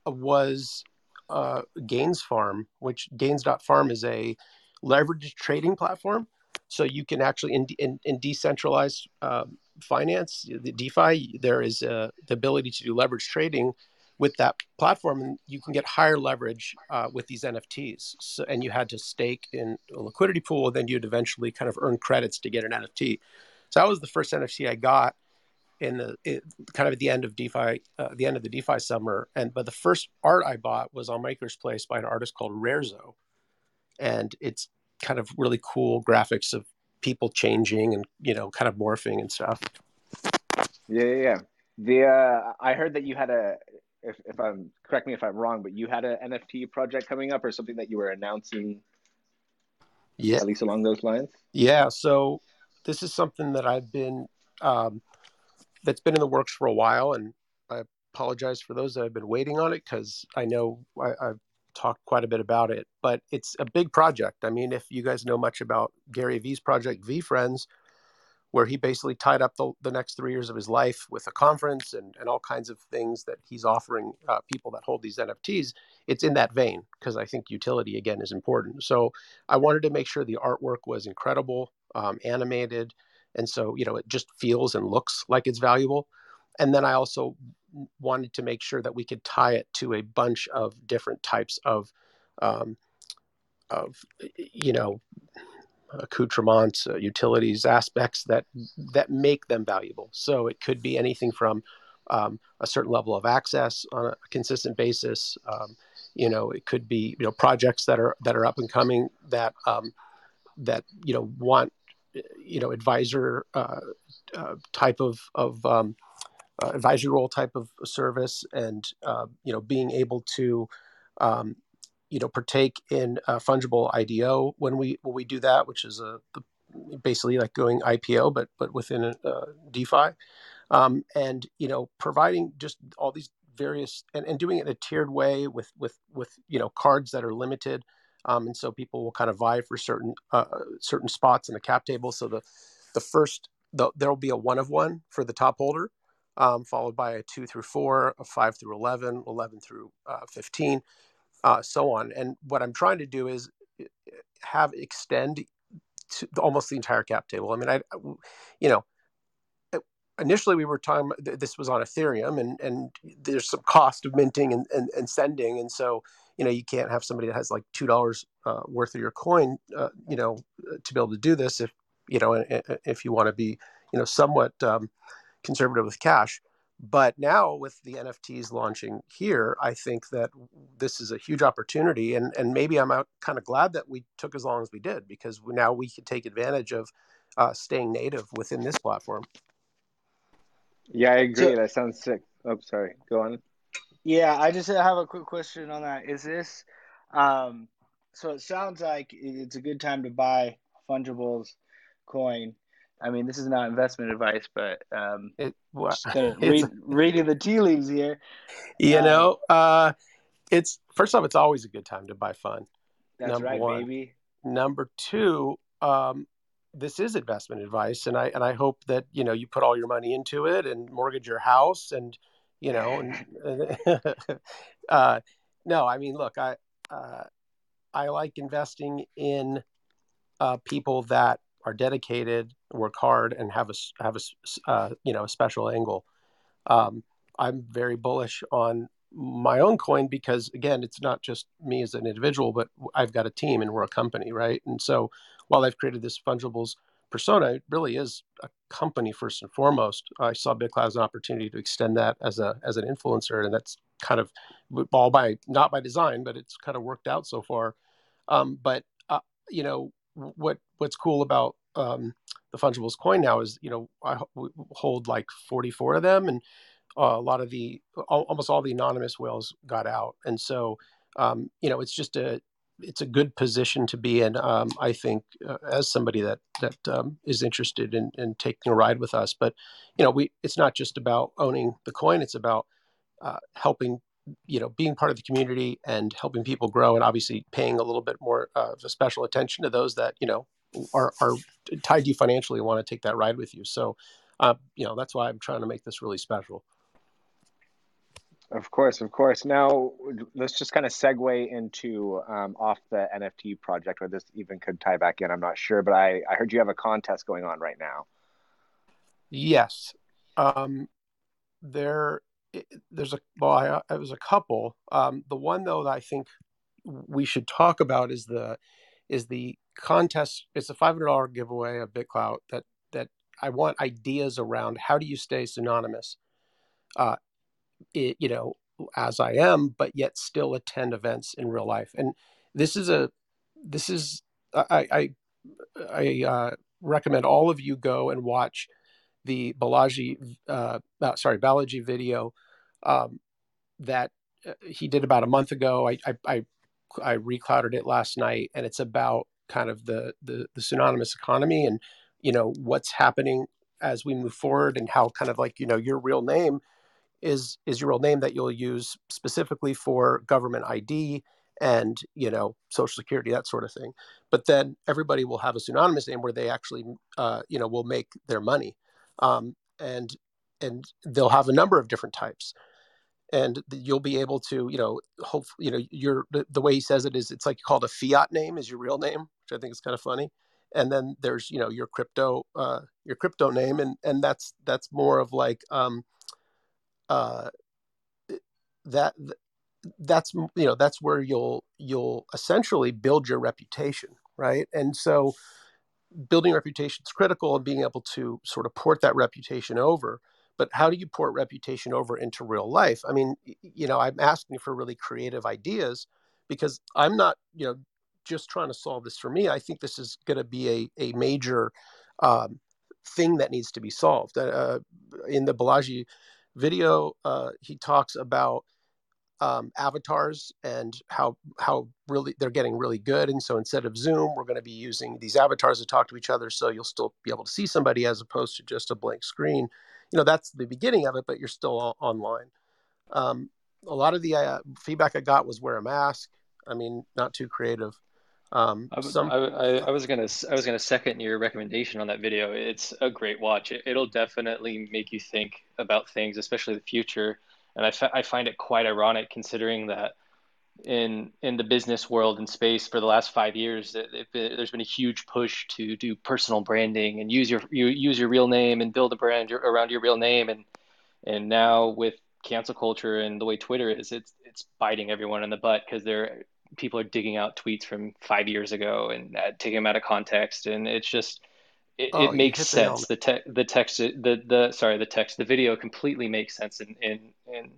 uh, was uh, Gains Farm, which Gains.farm is a leveraged trading platform. So you can actually in, in, in decentralized uh, finance, the DeFi, there is uh, the ability to do leverage trading with that platform, and you can get higher leverage uh, with these NFTs. So, and you had to stake in a liquidity pool, then you'd eventually kind of earn credits to get an NFT. So that was the first NFT I got in the kind of at the end of DeFi, uh, the end of the DeFi summer. And but the first art I bought was on MakersPlace by an artist called Rarezo, and it's kind of really cool graphics of people changing and you know kind of morphing and stuff. Yeah, yeah. yeah. The uh, I heard that you had a if, if I'm correct me if I'm wrong, but you had an NFT project coming up or something that you were announcing. Yeah, at least along those lines. Yeah. So this is something that I've been um, that's been in the works for a while, and I apologize for those that have been waiting on it because I know I, I've talked quite a bit about it. But it's a big project. I mean, if you guys know much about Gary V's project, VeeFriends, where he basically tied up the, the next three years of his life with a conference and, and all kinds of things that he's offering uh, people that hold these NFTs. It's in that vein because I think utility again is important. So I wanted to make sure the artwork was incredible um, animated, and so you know it just feels and looks like it's valuable. And then I also wanted to make sure that we could tie it to a bunch of different types of um, of you know accoutrements, uh, utilities, aspects that that make them valuable. So it could be anything from um, a certain level of access on a consistent basis. Um, you know, it could be you know projects that are that are up and coming that um, that you know want you know advisor uh, uh, type of of um, uh, advisory role type of service, and uh, you know being able to um, you know partake in a fungible IDO when we when we do that, which is a basically like going IPO, but but within a, DeFi, um, and you know providing just all these various and, and doing it in a tiered way with with with you know cards that are limited. Um, and so people will kind of vie for certain uh, certain spots in the cap table. So the the first the, there will be a one of one for the top holder, um, followed by a two through four, a five through 11, 11 through uh, 15, uh, so on. And what I'm trying to do is uh, have extend to almost the entire cap table. I mean, I, you know, initially we were talking this was on ethereum and and there's some cost of minting and, and, and sending and so you know you can't have somebody that has like two dollars uh, worth of your coin uh, you know to be able to do this if you know if you want to be you know somewhat um, conservative with cash but now with the nfts launching here i think that this is a huge opportunity and and maybe i'm out kind of glad that we took as long as we did because now we can take advantage of uh, staying native within this platform yeah, I agree. So, that sounds sick. Oh, sorry. Go on. Yeah, I just have a quick question on that. Is this um so it sounds like it's a good time to buy fungibles coin. I mean, this is not investment advice, but um it, well, just kind of read, reading the tea leaves here. You um, know, uh it's first off, it's always a good time to buy fun. That's Number right, one. baby. Number two, um, this is investment advice and i and i hope that you know you put all your money into it and mortgage your house and you know and, uh, no i mean look i uh, i like investing in uh, people that are dedicated work hard and have a have a uh, you know a special angle. Um, i'm very bullish on my own coin because again it's not just me as an individual but i've got a team and we're a company right? And so while i've created this fungibles persona it really is a company first and foremost. I saw BitClout as an opportunity to extend that as a as an influencer and that's kind of all by not by design but it's kind of worked out so far. Um, but uh, you know what what's cool about um, the fungibles coin now is you know i hold like 44 of them and uh, a lot of the almost all the anonymous whales got out, and so um, you know it's just a it's a good position to be in. Um, I think uh, as somebody that that um, is interested in, in taking a ride with us, but you know we it's not just about owning the coin; it's about uh, helping you know being part of the community and helping people grow, and obviously paying a little bit more uh, of a special attention to those that you know are are tied to you financially and want to take that ride with you. So. Uh, you know that's why I'm trying to make this really special. Of course, of course. Now let's just kind of segue into um, off the NFT project, where this even could tie back in. I'm not sure, but I, I heard you have a contest going on right now. Yes, um, there there's a well, I, it was a couple. Um, the one though that I think we should talk about is the is the contest. It's a five hundred dollar giveaway of BitClout that that I want ideas around. How do you stay pseudonymous? Uh, it, you know, as I am, but yet still attend events in real life. And this is a, this is, I, I, I uh, recommend all of you go and watch the Balaji, uh, uh, sorry, Balaji video um, that uh, he did about a month ago. I, I, I, I reclouded it last night, and it's about kind of the, the the pseudonymous economy and you know what's happening as we move forward and how kind of like you know your real name is is your real name that you'll use specifically for government ID and you know social security that sort of thing. But then everybody will have a pseudonymous name where they actually uh, you know will make their money. Um, and and they'll have a number of different types and you'll be able to you know hope you know your the, the way he says it is it's like called a fiat name is your real name which i think is kind of funny. And then there's you know your crypto uh, your crypto name and and that's that's more of like um, uh, that that's you know that's where you'll you'll essentially build your reputation right? And so building reputation is critical and being able to sort of port that reputation over but how do you port reputation over into real life i mean you know i'm asking for really creative ideas because i'm not you know just trying to solve this for me i think this is going to be a, a major um, thing that needs to be solved uh, in the balaji video, uh, he talks about um, avatars and how how really they're getting really good. And so instead of Zoom, we're going to be using these avatars to talk to each other. So you'll still be able to see somebody as opposed to just a blank screen. You know, that's the beginning of it, but you're still all online. Um, a lot of the uh, feedback I got was wear a mask. I mean, not too creative. Um, I, some I, I, I was gonna I was gonna second your recommendation on that video. It's a great watch. It, it'll definitely make you think about things, especially the future. And I, I find it quite ironic considering that in in the business world and space for the last five years, it, it, there's been a huge push to do personal branding and use your you use your real name and build a brand around your real name. And and now with cancel culture and the way Twitter is, it's it's biting everyone in the butt because they're people are digging out tweets from five years ago and uh, taking them out of context, and it's just it, oh, it makes sense. The, te- the text the the sorry the text the video completely makes sense and and, and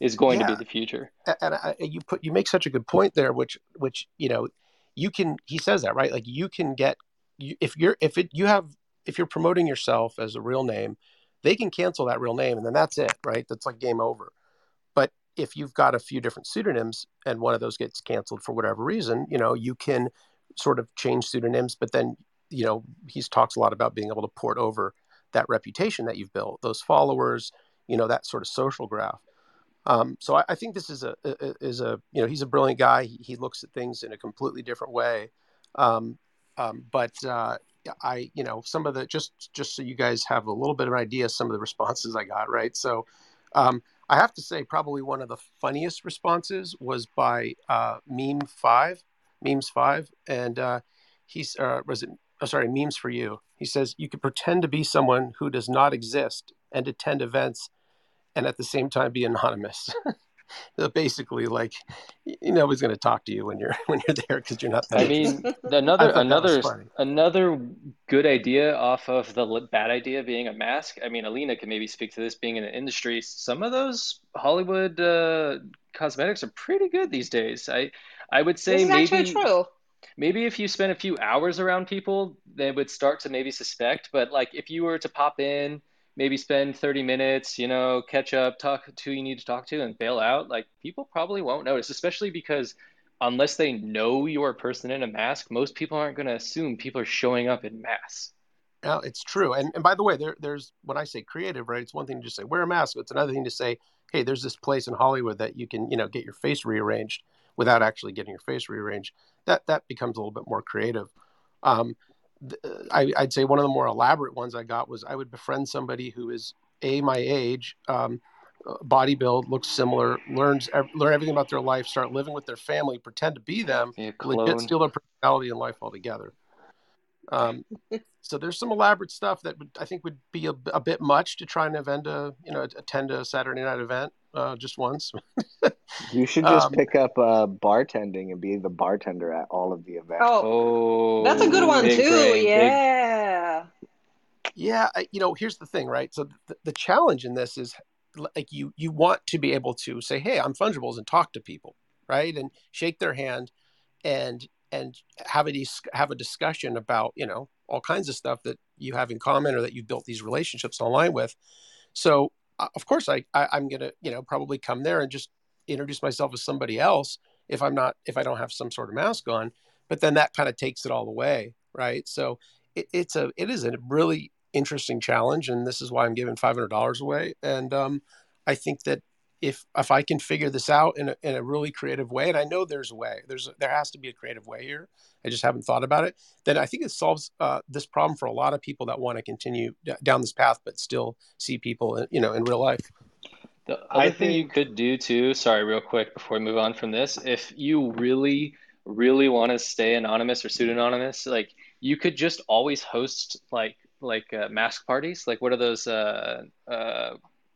is going yeah. to be the future. And I, you put you make such a good point there, which which you know you can he says that right like you can get you, if you're if it you have if you're promoting yourself as a real name they can cancel that real name and then that's it right that's like game over but if you've got a few different pseudonyms and one of those gets canceled for whatever reason you know you can sort of change pseudonyms but then you know he talks a lot about being able to port over that reputation that you've built those followers you know that sort of social graph um, so I, I, think this is a, a, is a you know he's a brilliant guy. He, he looks at things in a completely different way. Um, um, but uh, I you know some of the just just so you guys have a little bit of an idea some of the responses I got right. So um, I have to say probably one of the funniest responses was by uh, Meme Five, Memes Five, and uh, he's uh, was it oh, sorry Memes for you. He says you could pretend to be someone who does not exist and attend events and at the same time be anonymous. basically like you know he's going to talk to you when you're when you're there because you're not i mean another another another good idea off of the bad idea being a mask i mean alina can maybe speak to this being in the industry some of those hollywood uh, cosmetics are pretty good these days. I i would say this maybe true maybe if you spend a few hours around people they would start to maybe suspect but like if you were to pop in maybe spend 30 minutes, you know, catch up, talk to who you need to talk to, and bail out, like people probably won't notice, especially because unless they know you're a person in a mask, most people aren't going to assume people are showing up in masks. Yeah, it's true. And and by the way, there there's when I say creative, right? It's one thing to just say wear a mask. It's another thing to say, hey, there's this place in Hollywood that you can, you know, get your face rearranged without actually getting your face rearranged. That that becomes a little bit more creative. Um, I, would say one of the more elaborate ones I got was I would befriend somebody who is a my age, um, body build, looks similar, learns learn everything about their life, start living with their family, pretend to be them, legit steal their personality and life altogether. Um, so there's some elaborate stuff that I think would be a, a, bit much to try and event a you know attend a Saturday night event uh, just once. you should just um, pick up uh, bartending and be the bartender at all of the events. Oh, oh that's a good one too. Brain, yeah. Big... Yeah, I, you know, here's the thing, right? So the, the challenge in this is like you you want to be able to say, "Hey, I'm fungibles," and talk to people, right, and shake their hand, and and have a have a discussion about you know all kinds of stuff that you have in common or that you've built these relationships online with. So of course I, I I'm gonna you know probably come there and just introduce myself as somebody else if I'm not if I don't have some sort of mask on. But then that kind of takes it all away, right? So it, it's a it is a really interesting challenge, and this is why I'm giving five hundred dollars away. And um, I think that if if I can figure this out in a, in a really creative way, and I know there's a way, there's there has to be a creative way here. I just haven't thought about it. Then I think it solves uh, this problem for a lot of people that want to continue d- down this path, but still see people, you know, in real life. The other thing you could do too, sorry, real quick before we move on from this, if you really, really want to stay anonymous or pseudonymous, like you could just always host like like uh, mask parties. Like what are those? Uh, uh,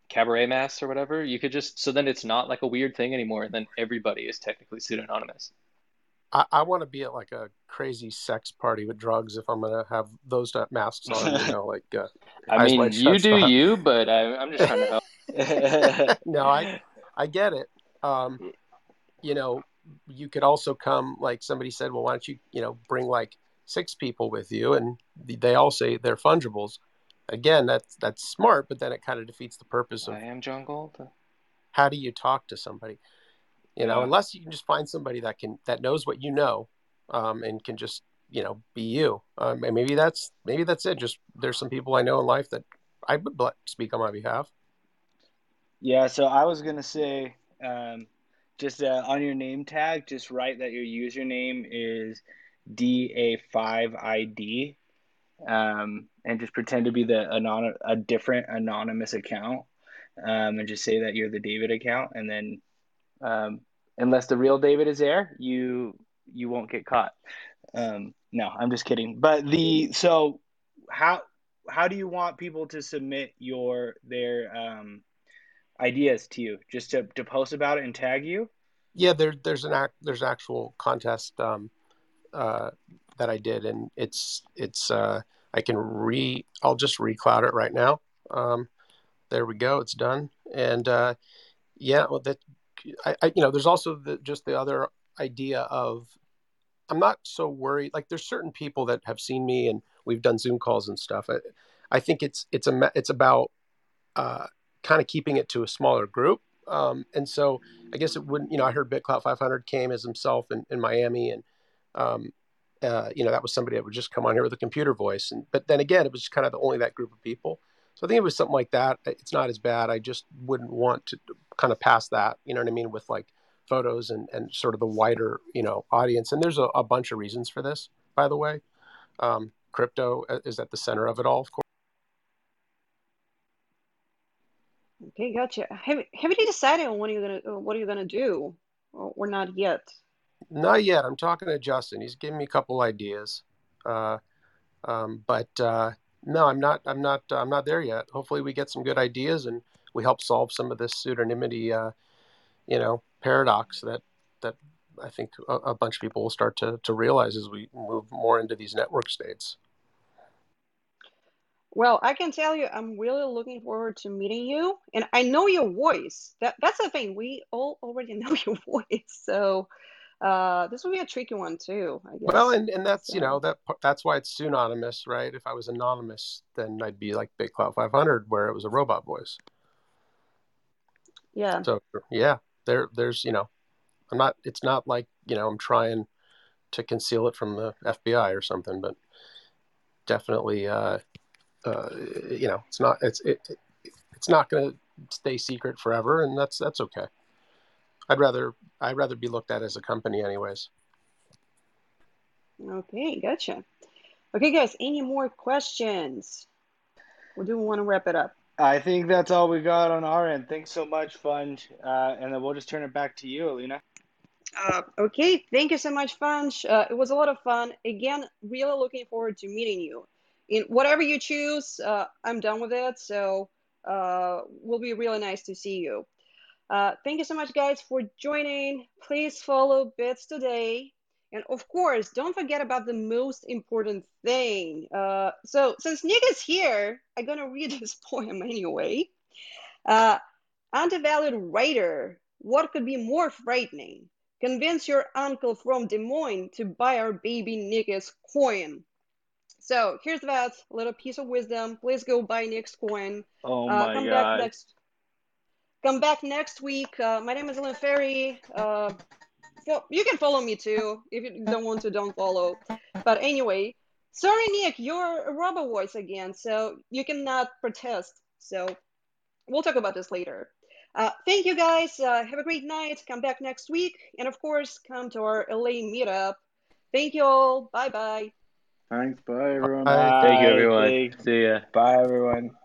cabaret masks or whatever, you could just so then it's not like a weird thing anymore. And then everybody is technically pseudonymous. I, I want to be at like a crazy sex party with drugs if I'm gonna have those masks on. You know, like uh, I mean, you do on. you, but I, I'm just trying to help. no, I I get it. Um, you know, you could also come like somebody said, well, why don't you you know bring like six people with you, and they all say they're fungibles again, that's that's smart, but then it kind of defeats the purpose of. I am John Gold. How do you talk to somebody? You know, yeah. unless you can just find somebody that can that knows what you know, um, and can just you know be you. Um, and maybe that's maybe that's it. Just there's some people I know in life that I would speak on my behalf. Yeah, so I was gonna say, um, just uh, on your name tag, just write that your username is DA5ID, um, and just pretend to be the anon- a different anonymous account, um, and just say that you're the David account, and then um, unless the real David is there, you you won't get caught. Um, no, I'm just kidding. But the so how how do you want people to submit your their um, ideas to you? Just to, to post about it and tag you? Yeah, there, there's an act, there's an actual contest um, uh, that I did, and it's it's uh, I can re I'll just recloud it right now. Um, there we go, it's done. And uh, yeah, well, that I, I you know there's also the, just the other idea of I'm not so worried. Like there's certain people that have seen me and we've done Zoom calls and stuff. I, I think it's it's a it's about uh, kind of keeping it to a smaller group. Um, and so I guess it wouldn't, you know, I heard BitClout 500 came as himself in, in Miami and, um, uh, you know, that was somebody that would just come on here with a computer voice. And, but then again, it was kind of the, only that group of people. So I think it was something like that. It's not as bad. I just wouldn't want to kind of pass that, you know what I mean? With like photos and, and sort of the wider, you know, audience. And there's a, a bunch of reasons for this, by the way. Um, crypto uh, is at the center of it all, of course. Okay, gotcha. Have Have you decided on what are you gonna what are you gonna do, or, or not yet? Not yet. I'm talking to Justin. He's giving me a couple ideas, uh, um, but uh, no, I'm not. I'm not. I'm not there yet. Hopefully, we get some good ideas and we help solve some of this pseudonymity, uh, you know, paradox that that I think a, a bunch of people will start to to realize as we move more into these network states. Well, I can tell you, I'm really looking forward to meeting you, and I know your voice. That that's the thing. We all already know your voice, so uh, this will be a tricky one too, I guess. Well, and, and that's you know that that's why it's pseudonymous, right? If I was anonymous, then I'd be like BitClout 500, where it was a robot voice. yeah, So yeah, there there's you know, I'm not. It's not like you know I'm trying to conceal it from the FBI or something, but definitely, uh, uh, you know, it's not. It's it, it it's not going to stay secret forever, and that's that's okay. I'd rather I'd rather be looked at as a company, anyways. okay, gotcha. Okay, guys, any more questions? We do want to wrap it up? I think that's all we got on our end. Thanks so much, Funge. Uh, and then we'll just turn it back to you, Alina. Uh, okay, thank you so much, Funch. Uh, it was a lot of fun. Again, really looking forward to meeting you. In whatever you choose, uh, I'm done with it. So, uh, will be really nice to see you. Uh, thank you so much, guys, for joining. Please follow BitsTODAY. And of course, don't forget about the most important thing. Uh, so, since Nick is here, I'm going to read this poem anyway. Uh, undervalued writer, what could be more frightening? Convince your uncle from Des Moines to buy our baby Nick's coin. So here's that little piece of wisdom. Please go buy Nick's coin. Oh Uh, my come back God. next. Come back next week. Uh, my name is Alina Ferry. Uh, fo- you can follow me too. If you don't want to, don't follow. But anyway, sorry, Nick, you're a rubber voice again, so you cannot protest. So we'll talk about this later. Uh, thank you guys. Uh, have a great night. Come back next week. And of course, come to our LA meetup. Thank you all. Bye bye. Thanks. Bye, everyone. Bye. Thank you, everyone. Thanks. See ya. Bye, everyone.